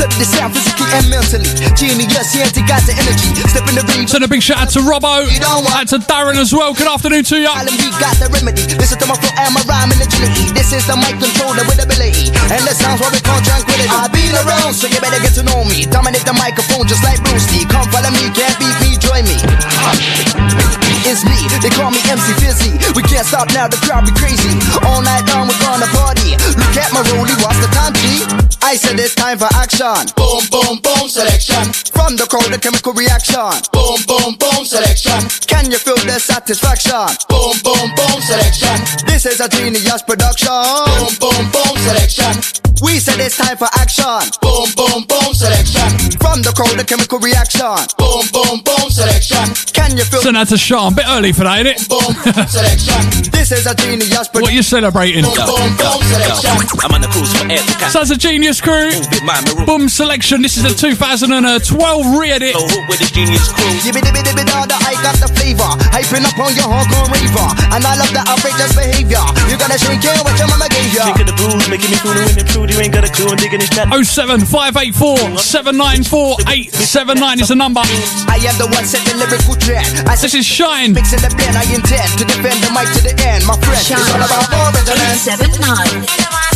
Step this out physically and mentally. Genius, yeah, they got the energy. Step in the ring. Send a big shout out to Robbo. Out to Darren as well. Good afternoon to you. He got the remedy. Listen to my flow and my rhyme and agility. This is the mic controller with ability. And the sounds what we call tranquility. I've been around, so you better get to know me. Dominate the microphone just like Bruce Lee. Come follow me, can't beat me, join me. It's me, they call me MC Fizzy. We can't stop now, the crowd be crazy. All night long, we're gonna party. Look at my rollie, what's the time? I said it's time for action. Boom, boom, boom, selection. From the crowd, the chemical reaction. Boom, boom, boom, selection. Can you feel the satisfaction? Boom, boom, boom, selection. This is a genius production. Boom, boom, boom, selection. We said it's time for action. Boom, boom, boom, selection. From the crowd, the chemical reaction. Boom, boom, boom, selection. Can you feel Send that to Sean. Bit early for that, innit? boom, selection? This is a genius production. What you celebrating? Boom, boom, boom, selection. I'm on the cruise for air to. So that's a genius crew. Boom selection. This is a 2012 re-edit. with Genius Cru. I got the flavor. Hyping up on your hardcore raver. And I love the outrageous behavior. You gotta shake it what your mama gave ya. Drinking the booze, making me feel the wind improved. You ain't got a clue, I'm digging this chat. 07584 794 879 is the number. I am the one set the lyrical trend. I This is Shine. Mixing the blend, I intend to defend the mic to the end. My friend, it's all about original. 879.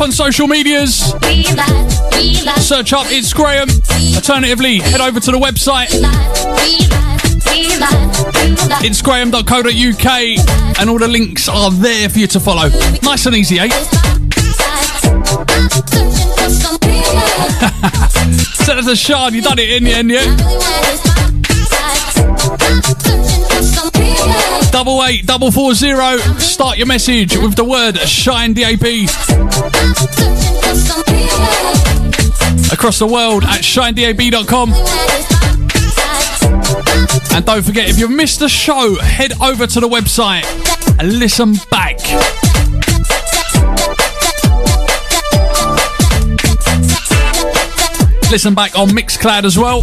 up on social medias. Search up It's Graham. Alternatively, head over to the website. It's graham.co.uk and all the links are there for you to follow. Nice and easy, eh? Send us a shard, you done it in the end, yeah? Double eight, double four zero. Start your message with the word Shine DAB. Across the world at shinedab.com. And don't forget, if you've missed the show, head over to the website and listen back. Listen back on Mixcloud as well.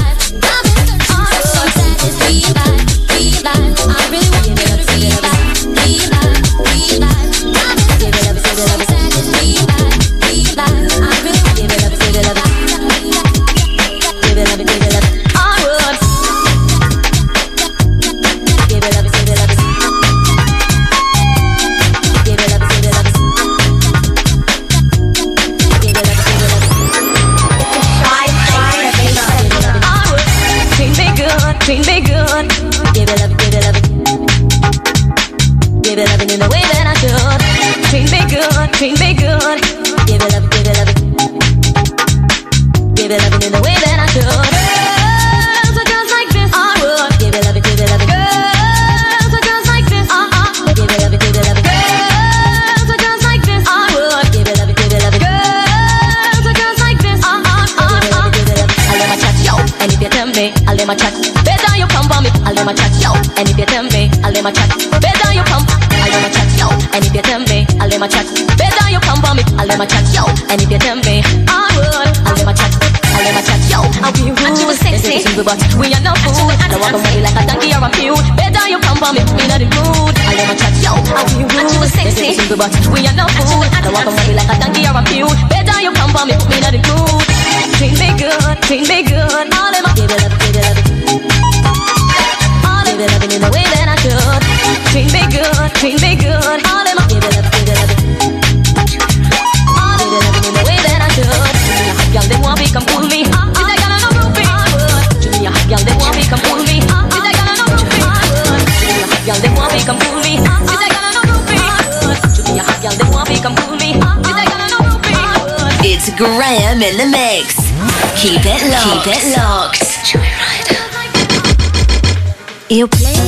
come for me, I'll let my chat, yo. And if you tell me, I would, I'll let my chat. I'll let my chat, yo. I'll be rude. And you was sexy. But we are not food. I don't want to like a donkey or a mule. Better you come for me, me not the mood. I'll let my chat, yo. I'll be rude. And you was sexy. But we are not food. I don't want to like a donkey or a mule. Better you come for me, me not the mood. Treat me good, treat me good. Graham in the mix. Keep it locked. Keep it locked. You're playing with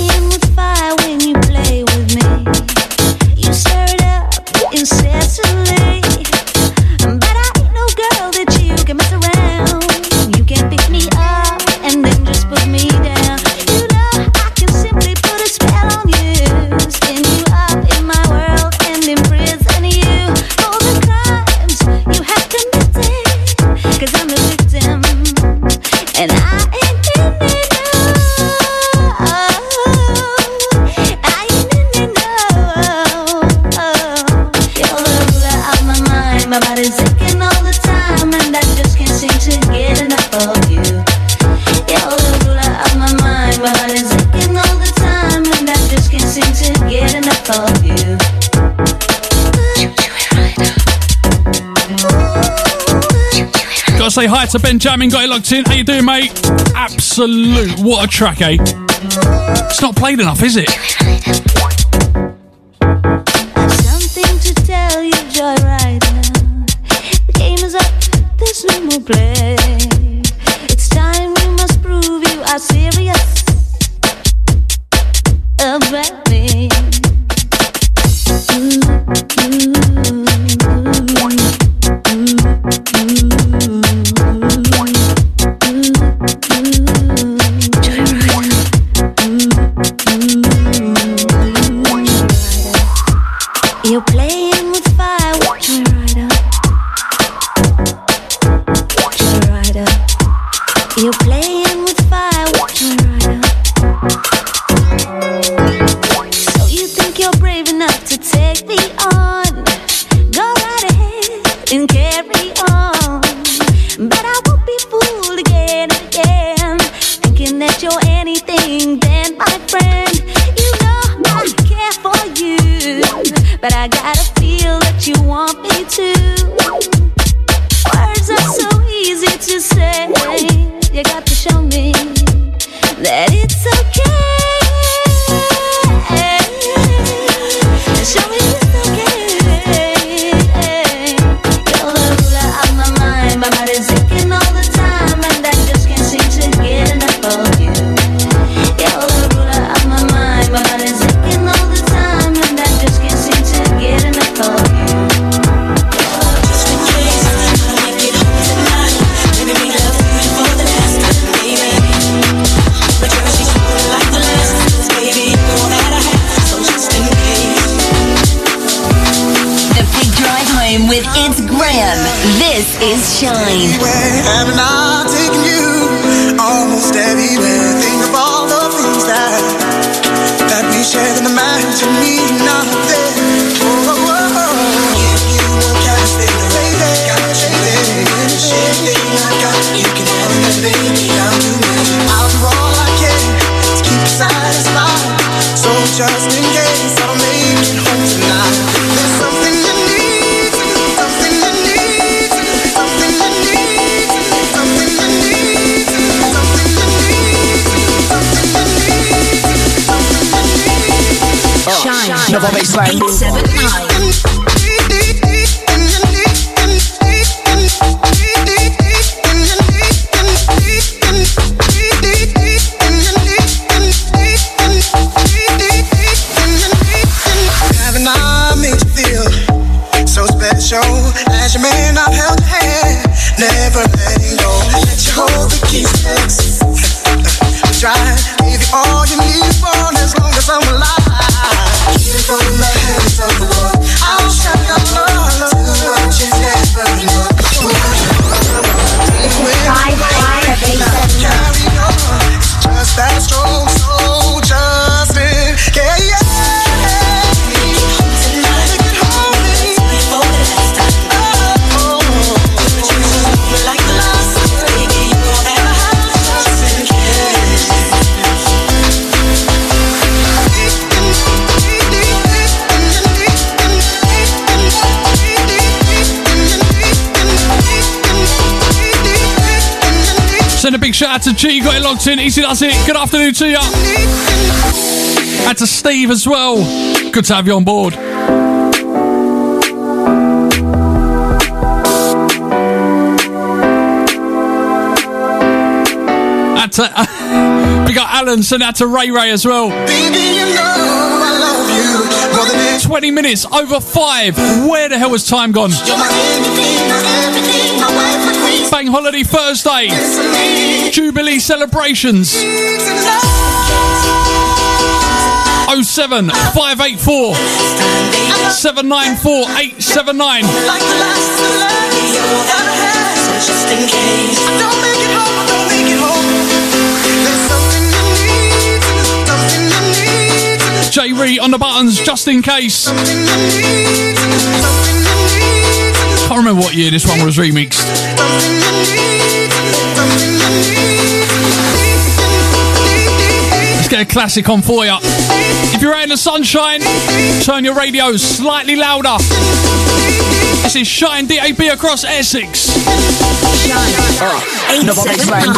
Gotta say hi to Benjamin, got it locked in. How you doing, mate? Absolute, what a track, eh? It's not played enough, is it? Shout out to G, got it locked in. Easy, that's it. Good afternoon to you. And to Steve as well. Good to have you on board. And to, uh, we got Alan, so now to Ray Ray as well. 20 minutes over five. Where the hell was time gone? Bank Holiday Thursday. Jubilee celebrations. 07 584 794 J Ree on the buttons just in case can't remember what year this one was remixed. Let's get a classic on for you. If you're out in the sunshine, turn your radio slightly louder. This is Shine DAB across Essex. Shine. Oh. Eight, Eight, seven, seven,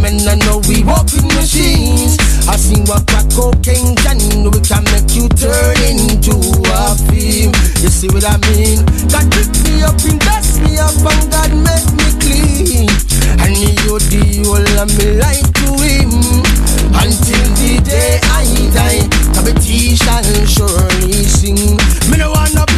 men I know we walking machines. I seen what crack cocaine done, we can make you turn into a fiend. You see what I mean? God pick me up and me up and God make me clean. And me you the whole of me life to him. Until the day I die, Kabeti shall surely sing. Me no wanna.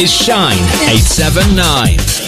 is Shine 879.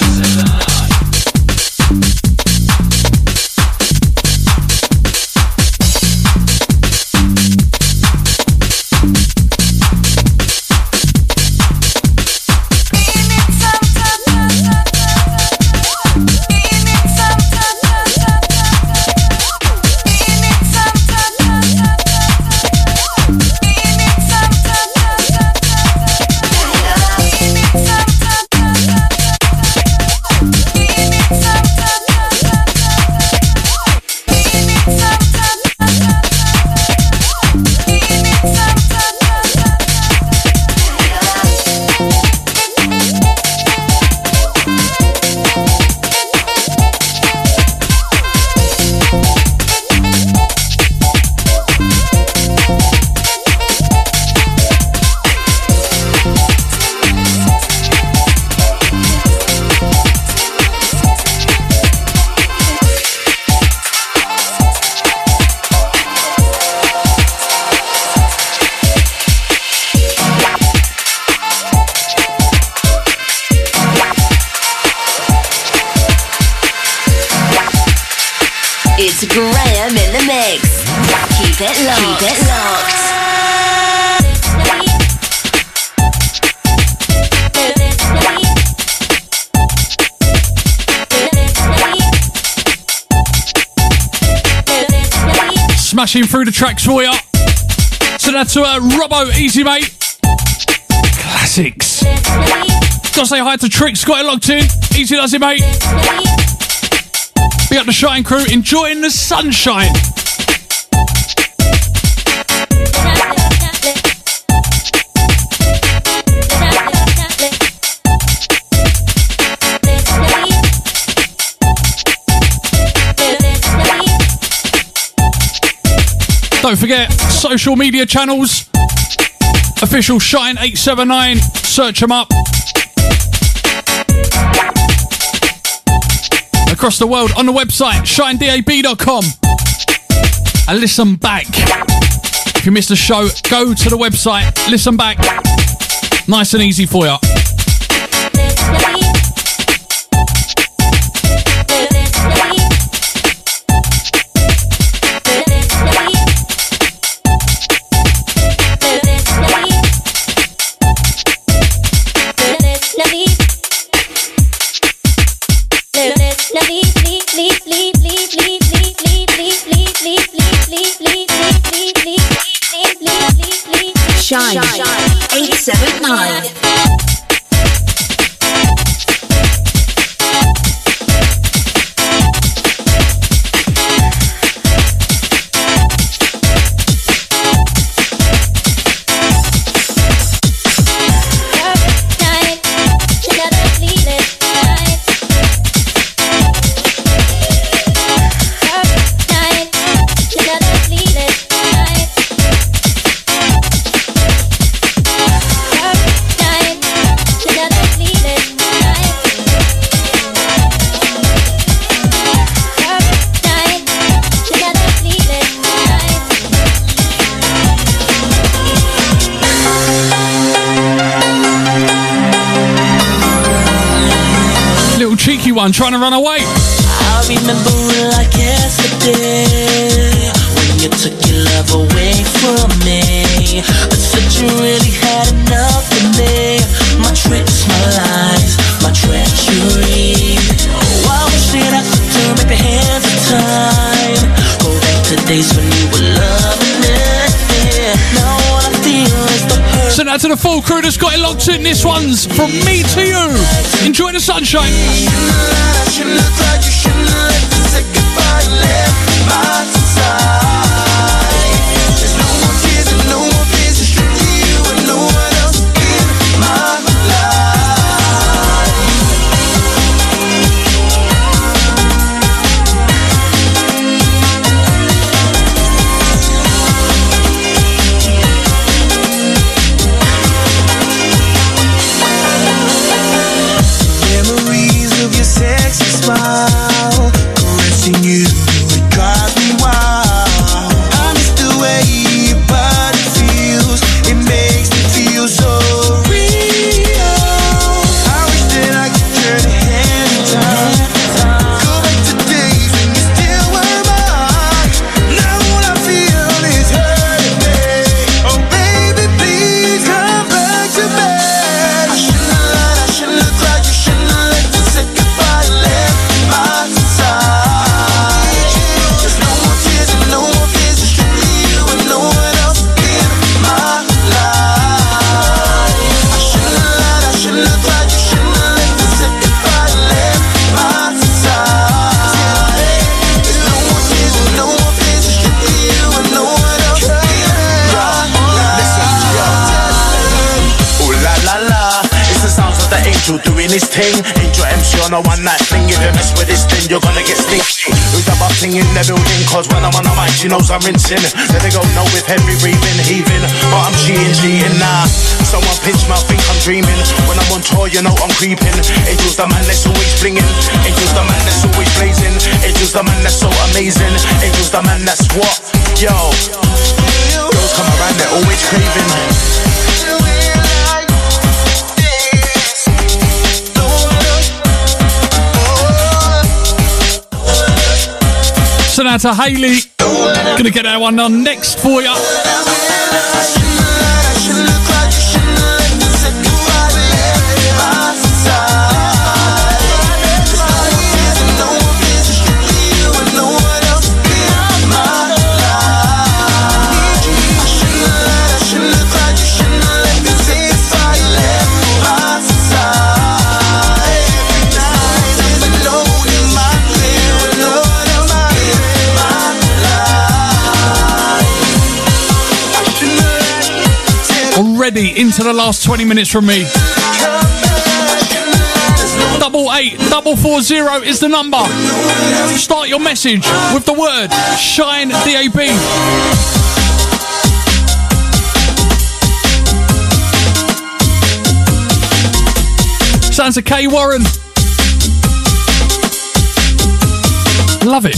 Tracks for ya. So that's uh, Robbo, easy mate. Classics. Gotta say hi to Tricks, got it locked in. Easy does it, mate. Be up the Shine crew, enjoying the sunshine. Don't forget, social media channels. Official Shine879. Search them up. Across the world on the website, shinedab.com. And listen back. If you missed the show, go to the website, listen back. Nice and easy for you. Shine. 879. One trying to run away. I remember like yesterday when you took your love away from me. Full crew that's got it locked in. This one's from me to you. Enjoy the sunshine. To me. On a one night thing. If you mess with this thing, you're gonna get stinky. Who's the busting in the building? Cause when I'm on the mic, she knows I'm rinsing. Let they go know with heavy breathing, heaving. But I'm cheating, cheating now. Someone pinch my think I'm dreaming. When I'm on tour, you know I'm creeping. Angel's the man that's always blinging. Angel's the man that's always blazing. Angel's the man that's so amazing. Angel's the man that's what? Yo. Girls come around, they're always craving. Out to Haley. Gonna get that one on next for you. Into the last 20 minutes from me. Double eight, double four zero is the number. Start your message with the word Shine DAB. Sounds of K Warren. Love it.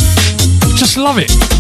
Just love it.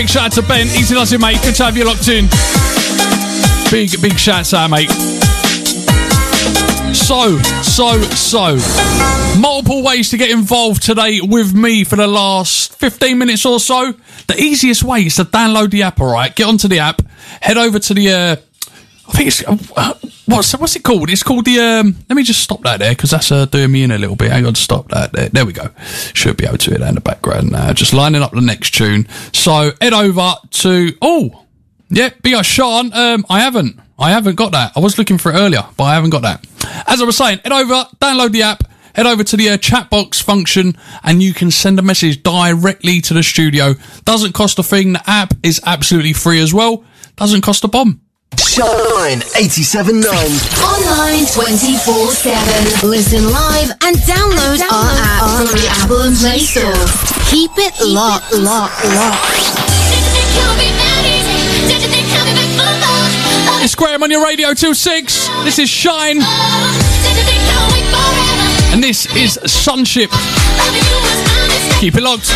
Big shout out to Ben. Easy does it, mate. Good to have you locked in. Big, big shout out, mate. So, so, so. Multiple ways to get involved today with me for the last 15 minutes or so. The easiest way is to download the app, alright? Get onto the app, head over to the, uh, I think it's, uh, what's, what's it called? It's called the, um, let me just stop that there because that's uh, doing me in a little bit. Hang on, stop that there. There we go. Should be able to hear that in the background now. Just lining up the next tune. So head over to, oh, yeah, be a Sean. Um, I haven't. I haven't got that. I was looking for it earlier, but I haven't got that. As I was saying, head over, download the app, head over to the uh, chat box function, and you can send a message directly to the studio. Doesn't cost a thing. The app is absolutely free as well. Doesn't cost a bomb. Shine 87.9. Online 24 7. Listen live and download our app from the Apple and Play Store. Keep it locked, locked, locked. It's Graham on your radio till six. This is Shine. And this is Sunship. Keep it locked.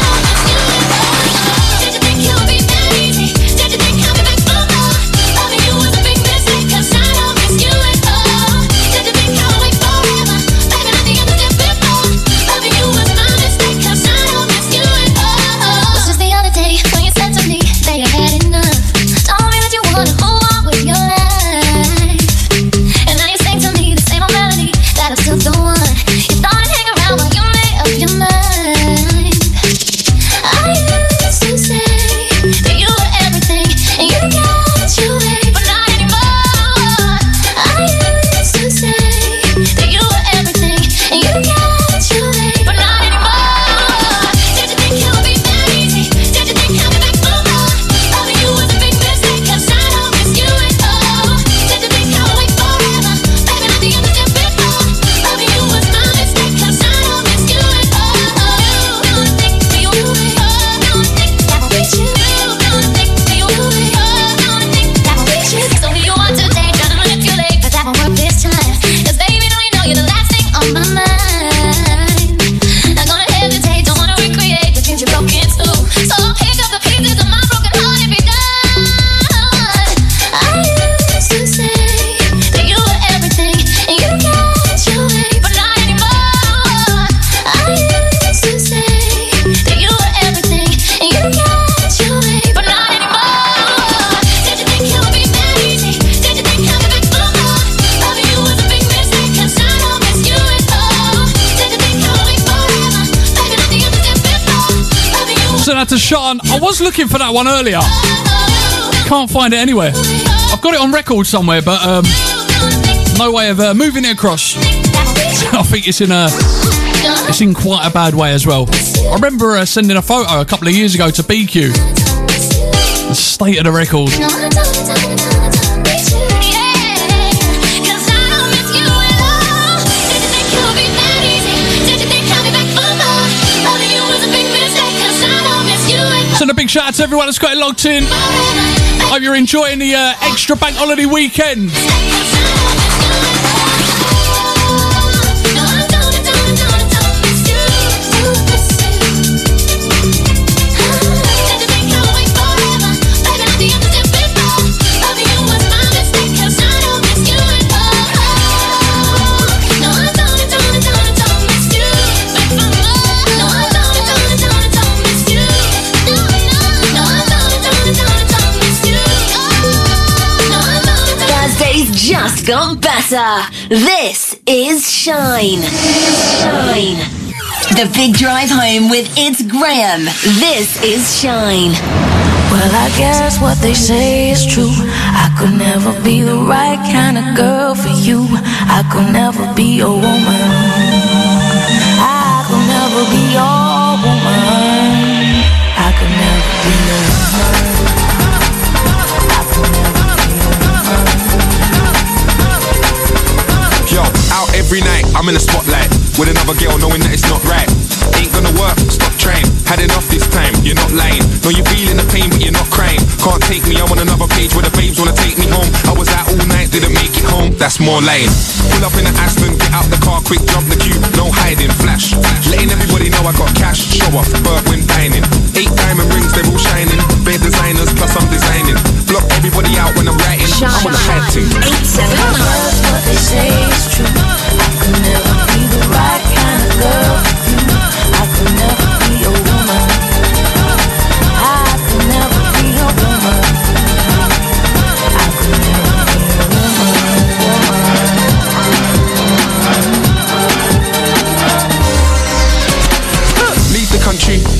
Sean. I was looking for that one earlier. Can't find it anywhere. I've got it on record somewhere, but um, no way of uh, moving it across. I think it's in a, it's in quite a bad way as well. I remember uh, sending a photo a couple of years ago to BQ. The state of the record. Big shout out to everyone that's got it locked in. Hope you're enjoying the uh, extra bank holiday weekend. Got better. This is Shine. Shine. The big drive home with It's Graham. This is Shine. Well, I guess what they say is true. I could never be the right kind of girl for you. I could never be a woman. I could never be your every night, I'm in the spotlight with another girl knowing that it's not right. Ain't gonna work, stop trying. Had enough this time, you're not lying. No, you're feeling the pain, but you're not crying. Can't take me, I'm on another page where the babes wanna take me home. I was out all night, didn't make it home, that's more lying. Pull up in the Aston, get out the car quick, jump the queue, no hiding, flash. Letting everybody know I got cash, show off, Bert when dining. Eight diamond rings, they're all shining. Bare designers, plus I'm designing. Block everybody out when I'm writing. I'm on the high team. That's what they say is true.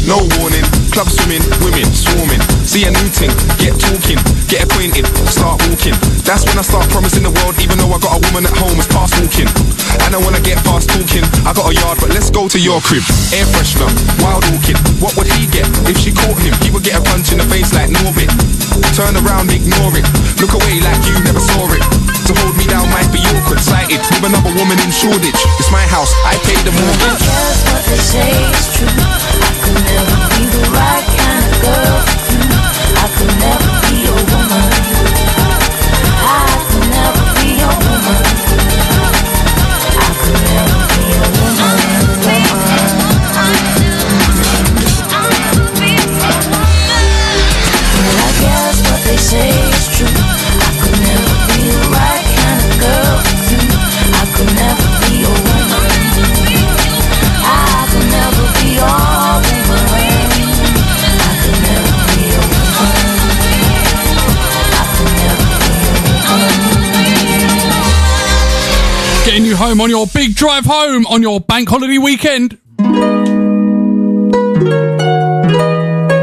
No warning. Club swimming, women swarming. See a new thing, get talking, get acquainted, start walking. That's when I start promising the world, even though I got a woman at home, it's past walking. And I wanna get past talking. I got a yard, but let's go to your crib. Air freshener, wild walking. What would he get if she caught him? He would get a punch in the face like Norbit. Turn around, ignore it. Look away like you never saw it. To hold me down might be awkward, sighted with another woman in Shoreditch. It's my house, I pay the mortgage. Guess what they say is true. Never be the right kind of girl for you. I could never you home on your big drive home on your bank holiday weekend.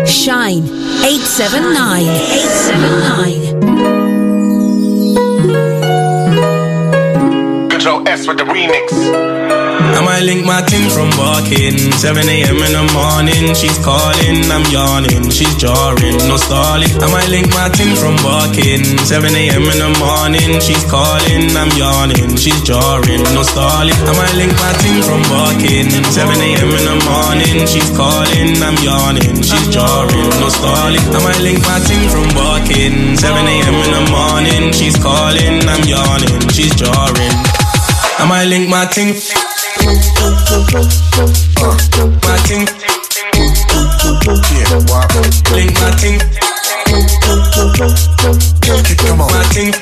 Shine 879 879. Control S with the remix. I might link my ting from barking. 7 a.m. in the morning, she's calling, I'm yawning, she's jarring, no stalling. I might link my ting from barking. 7 a.m. in the morning, she's calling, I'm yawning, she's jarring, no stalling. I might link my ting from barking. 7 a.m. in the morning, she's calling, I'm yawning, she's jarring, no stalling. I might link my ting from barking. 7 a.m. in the morning, she's calling, I'm yawning, she's jarring. I might link my ting. Come on. My ting.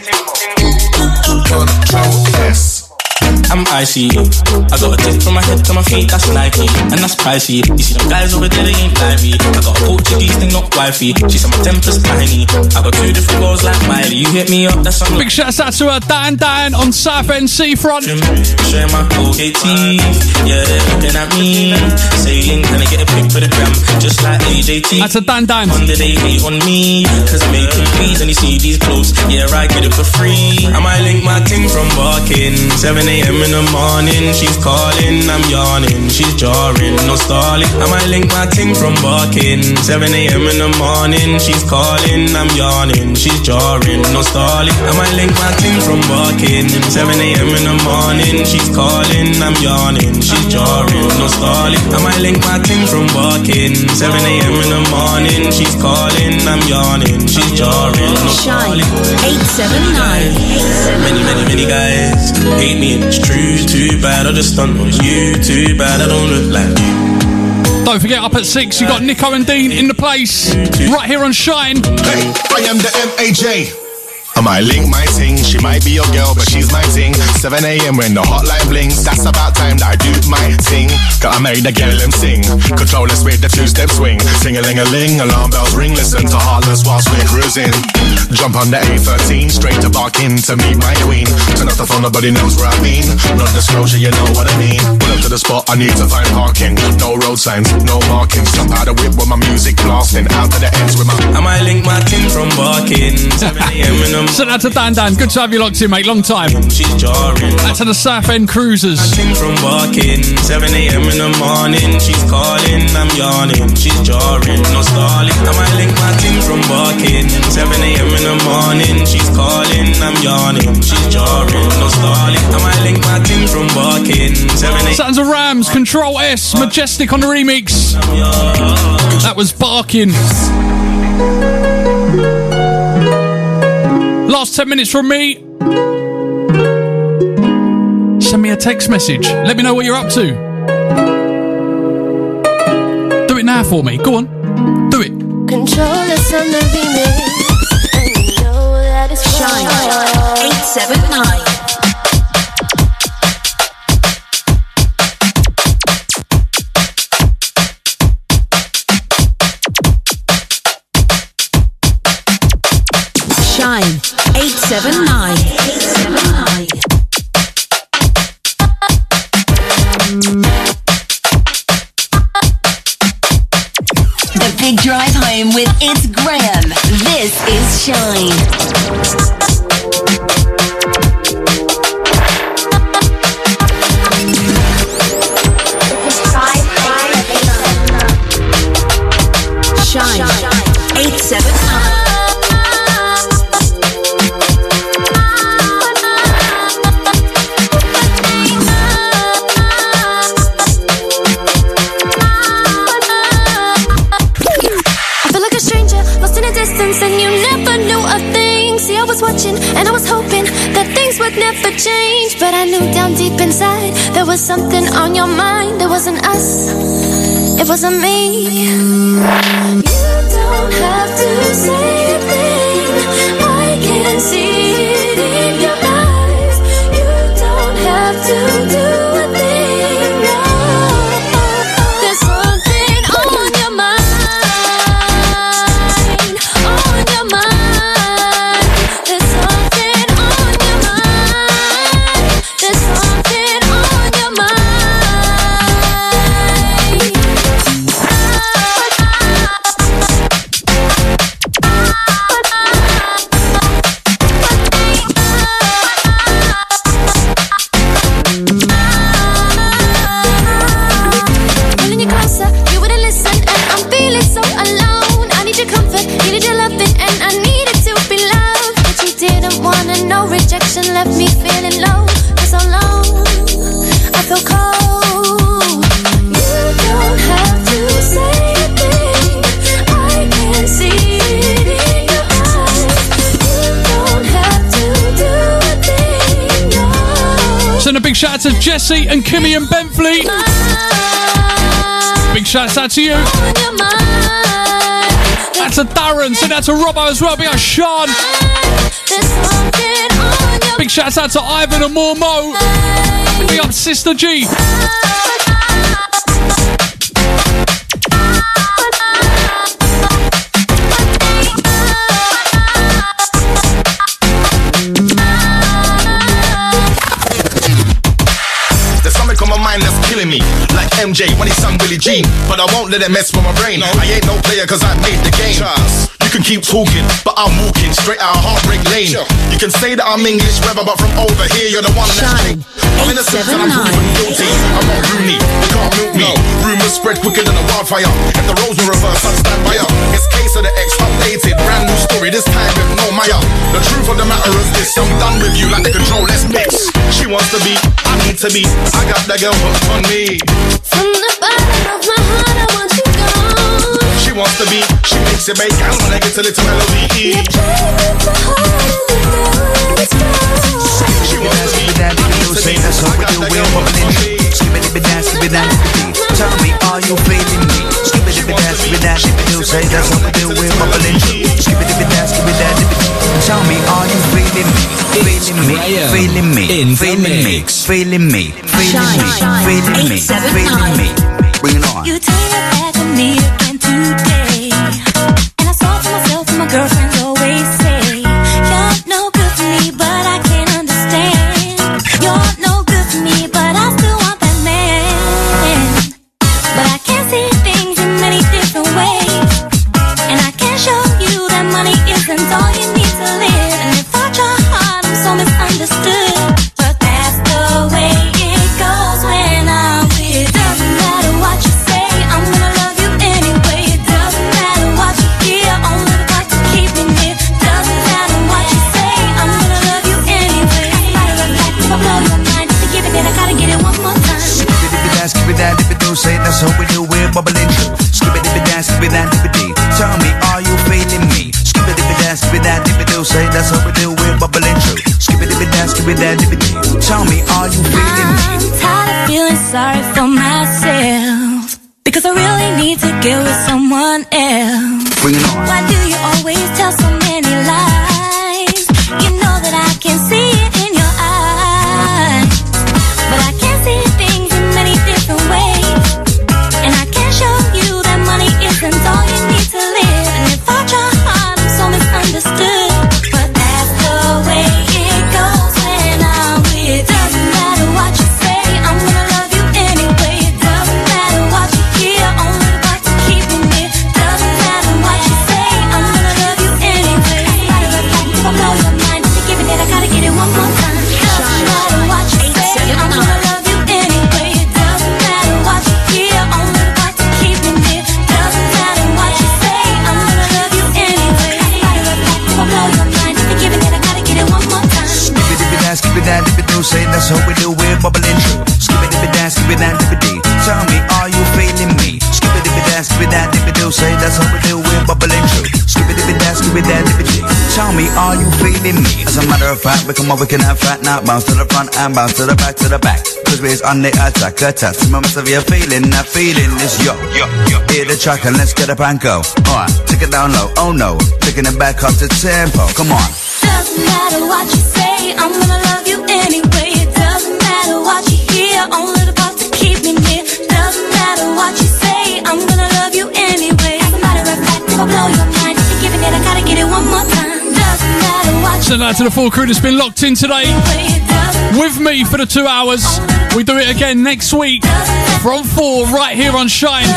Control S. I'm icy. I got a tip from my head to my feet, that's Nike, and that's pricey. You see them guys over there, they ain't like me. I got a Portuguese thing, not wifey. She said my temper's tiny. I got two different girls like Miley. You hit me up, that's on Big shout out to uh, Dan Dan on Southend Seafront. Showing my Colgate teeth. Yeah, they're looking at me. Saying, can I get a pic for the gram? Just like AJT. That's a Dan Dan. Wonder they hate on me. Cause I make them please and you see these clothes. Yeah, I get it for free. I might link my ting from barking. 7 a.m. in the morning, she's calling, I'm yawning, she's jarring, no stalling. I might link my ting from barking. 7 a.m. in the morning, she's calling, I'm yawning, she's jarring, no stalling. I might link my ting from barking. 7 a.m. in the morning, she's calling, I'm yawning, she's jarring, no stalling. I might link my ting from barking. 7 a.m. in the morning, she's calling, I'm yawning, she's jarring, no stalling. Shine stalling. 879. Many, many, many guys hate me and true. Too bad I just stunt on you. Too bad I don't look like you. Don't forget, up at six, you got Nico and Dean in the place. Right here on Shine. Hey, I am the MAJ. I might link my ting, she might be your girl, but she's my ting. 7 a.m. when the hotline blinks, that's about time that I do my ting. Got I made the girl them sing, controllers with the two-step swing. Sing a ling a ling, alarm bells ring, listen to Heartless whilst we're cruising. Jump on the A13, straight to Barking to meet my queen. Turn off the phone, nobody knows where I've been. Non-disclosure, you know what I mean. Pull up to the spot, I need to find parking. No road signs, no markings. Jump out the whip with my music blasting. Out to the ends with my. I might link my ting from barking. 7 a.m. in the Send out to Dan Dan. Good to have you locked in, mate. Long time. She's jarring. Out to the Southend Cruisers. From barking. 7 a.m. in the morning, she's calling, I'm yawning, she's jarring, no stalling. I might link my ting from barking. 7 a.m. in the morning, she's calling, I'm yawning, she's jarring, no stalling. I might link my ting from barking. 7 a.m. Sounds of Ramz, Control S, Majestic on the remix. That was barking. Last 10 minutes from me. Send me a text message. Let me know what you're up to. Do it now for me. Go on. Do it. Controllers on the remix. And you know that it's Shine 879. The Big Drive Home with It's Graham. This is Shine. Shine was watching, and I was hoping that things would never change. But I knew down deep inside there was something on your mind. It wasn't us, it wasn't me. You don't have to say a thing. I can see and Kimmy and Bentley. Big shouts out to you. That's a Darren. Send out to Robbo as well. Big out Sean. Big shouts out to Ivan and Mormo. Big up Sister G. MJ when he sang Billie Jean. But I won't let it mess with my brain. I ain't no player cause I made the game. Charles, you You can keep talking, but I'm walking straight out of Heartbreak Lane. You can say that I'm English weather, but from over here, you're the one that's Shine. I'm innocent and I'm proven guilty. I'm not Rooney, you can't milk me. Rumors spread quicker than a wildfire. If the roles were reversed, I'd stand by her. It's case of the ex updated, brand new story. This time with no Maya. The truth of the matter is this: I'm done with you, like the control. Let's mix. She wants to be, I need to be. I got that girl hooked on me. She wants to be, she makes it make and when I get a little melody. She wants to be, that you say that's how we do it, bubbling. Skibidi be dance, skibidi dance, skibidi. Tell me, are you feeling me? Skibidi be dance, skibidi dance, you say that's how we do it, bubbling. Skibidi be dance, skibidi dance, skibidi. Tell me, are you feeling me? Feeling me, Graham feeling me, in the feeling me, mix. feeling me, feeling me, Shine. feeling me, feeling me. Bring it on. You turn your back on me again today. And I saw for myself and my girlfriends be dance, skibidi dance, skibidi say that's how we do it, bubbling true. Skibidi be dance, skibidi dance, skibidi. Tell me, are you feeling me? Skibidi be dance, skibidi dance, skibidi say that's how we do it, bubbling true. Skibidi be dance, skibidi dance, skibidi. Tell me, are you feeling me? I'm tired of feeling sorry for myself. Because I really need to get with someone else. Bring it on. Why do you always tell so many lies? You know that I can see we do it, bubbling true. Skibidi be dance, skibidi dance, skibidi. Tell me, are you feeling me? Skibidi be dance, skibidi dance, skibidi say that's how we do it, bubbling true. Skibidi be dance, skibidi dance, skibidi. Tell me, are you feeling me? As a matter of fact, we come up, we can have fat now. Bounce to the front and bounce to the back, to the back. Cause we're on the attack, attack. Moments of your feeling, that feeling is yo, yo, yo. Hear the track and let's get up and go. Alright, take it down low, oh no. Taking it back up to tempo, come on. Doesn't matter what you say, I'm gonna love you anyway. Part to keep me near. Doesn't matter what you say, I'm gonna love you anyway. As a matter of fact, if I blow your mind, just to give it, I gotta get it one more time. Doesn't matter what you Send that to the full crew that's been locked in today. With me for the two hours. We do it again next week from four right here on Shine.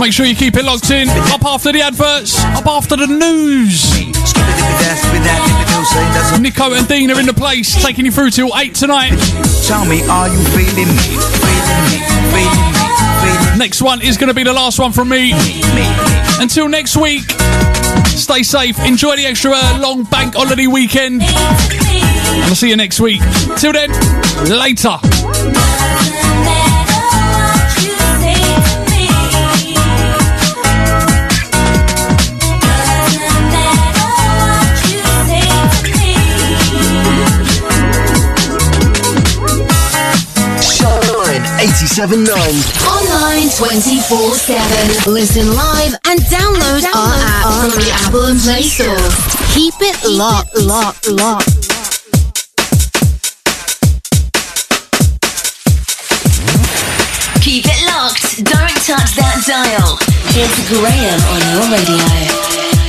Make sure you keep it locked in. Up after the adverts, up after the news. Nico and Dean are in the place, taking you through till 8 tonight. Tell me, are you feeling me? Feeling me, feeling me, feeling Next one is going to be the last one from me. Until next week, stay safe. Enjoy the extra uh, long bank holiday weekend. I'll see you next week. Till then, later. 87.9. Online 24 7. Listen live and download, our app from the Apple and Play Store. Keep it locked, locked, locked. Keep it locked. Don't touch that dial. It's Graham on your radio.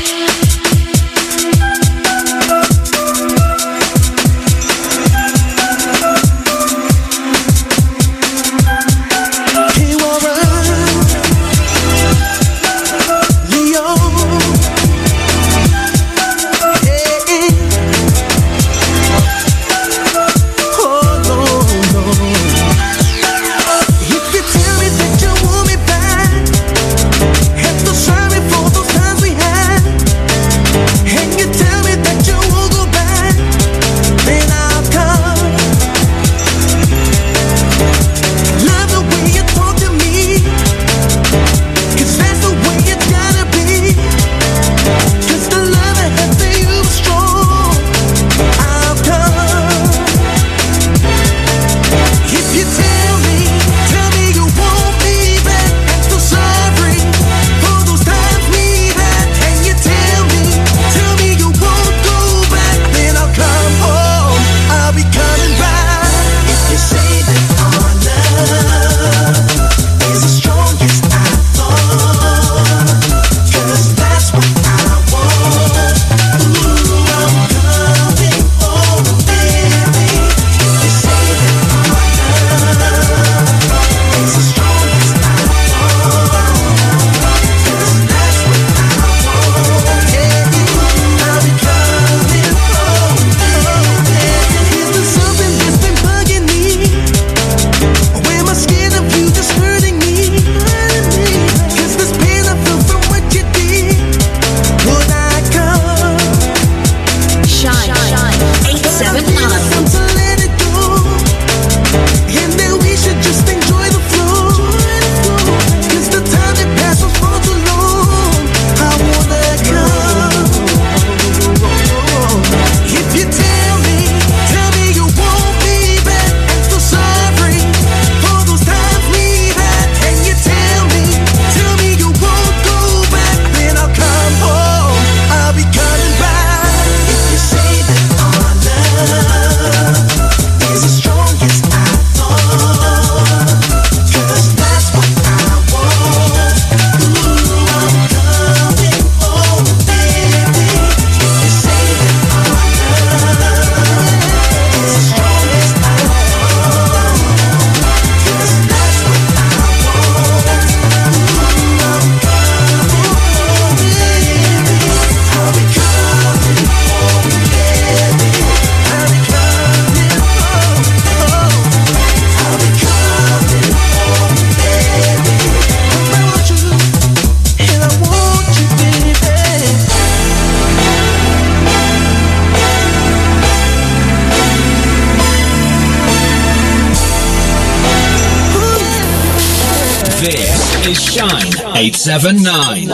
879.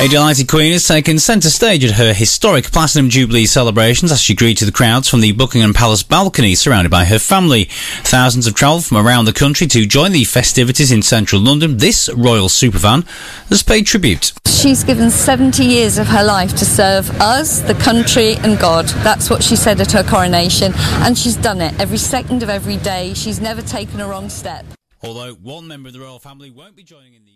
A delighted Queen has taken centre stage at her historic Platinum Jubilee celebrations as she greeted the crowds from the Buckingham Palace balcony surrounded by her family. Thousands have travelled from around the country to join the festivities in central London. This royal supervan has paid tribute. She's given 70 years of her life to serve us, the country, and God. That's what she said at her coronation, and she's done it every second of every day. She's never taken a wrong step. Although one member of the royal family won't be joining in the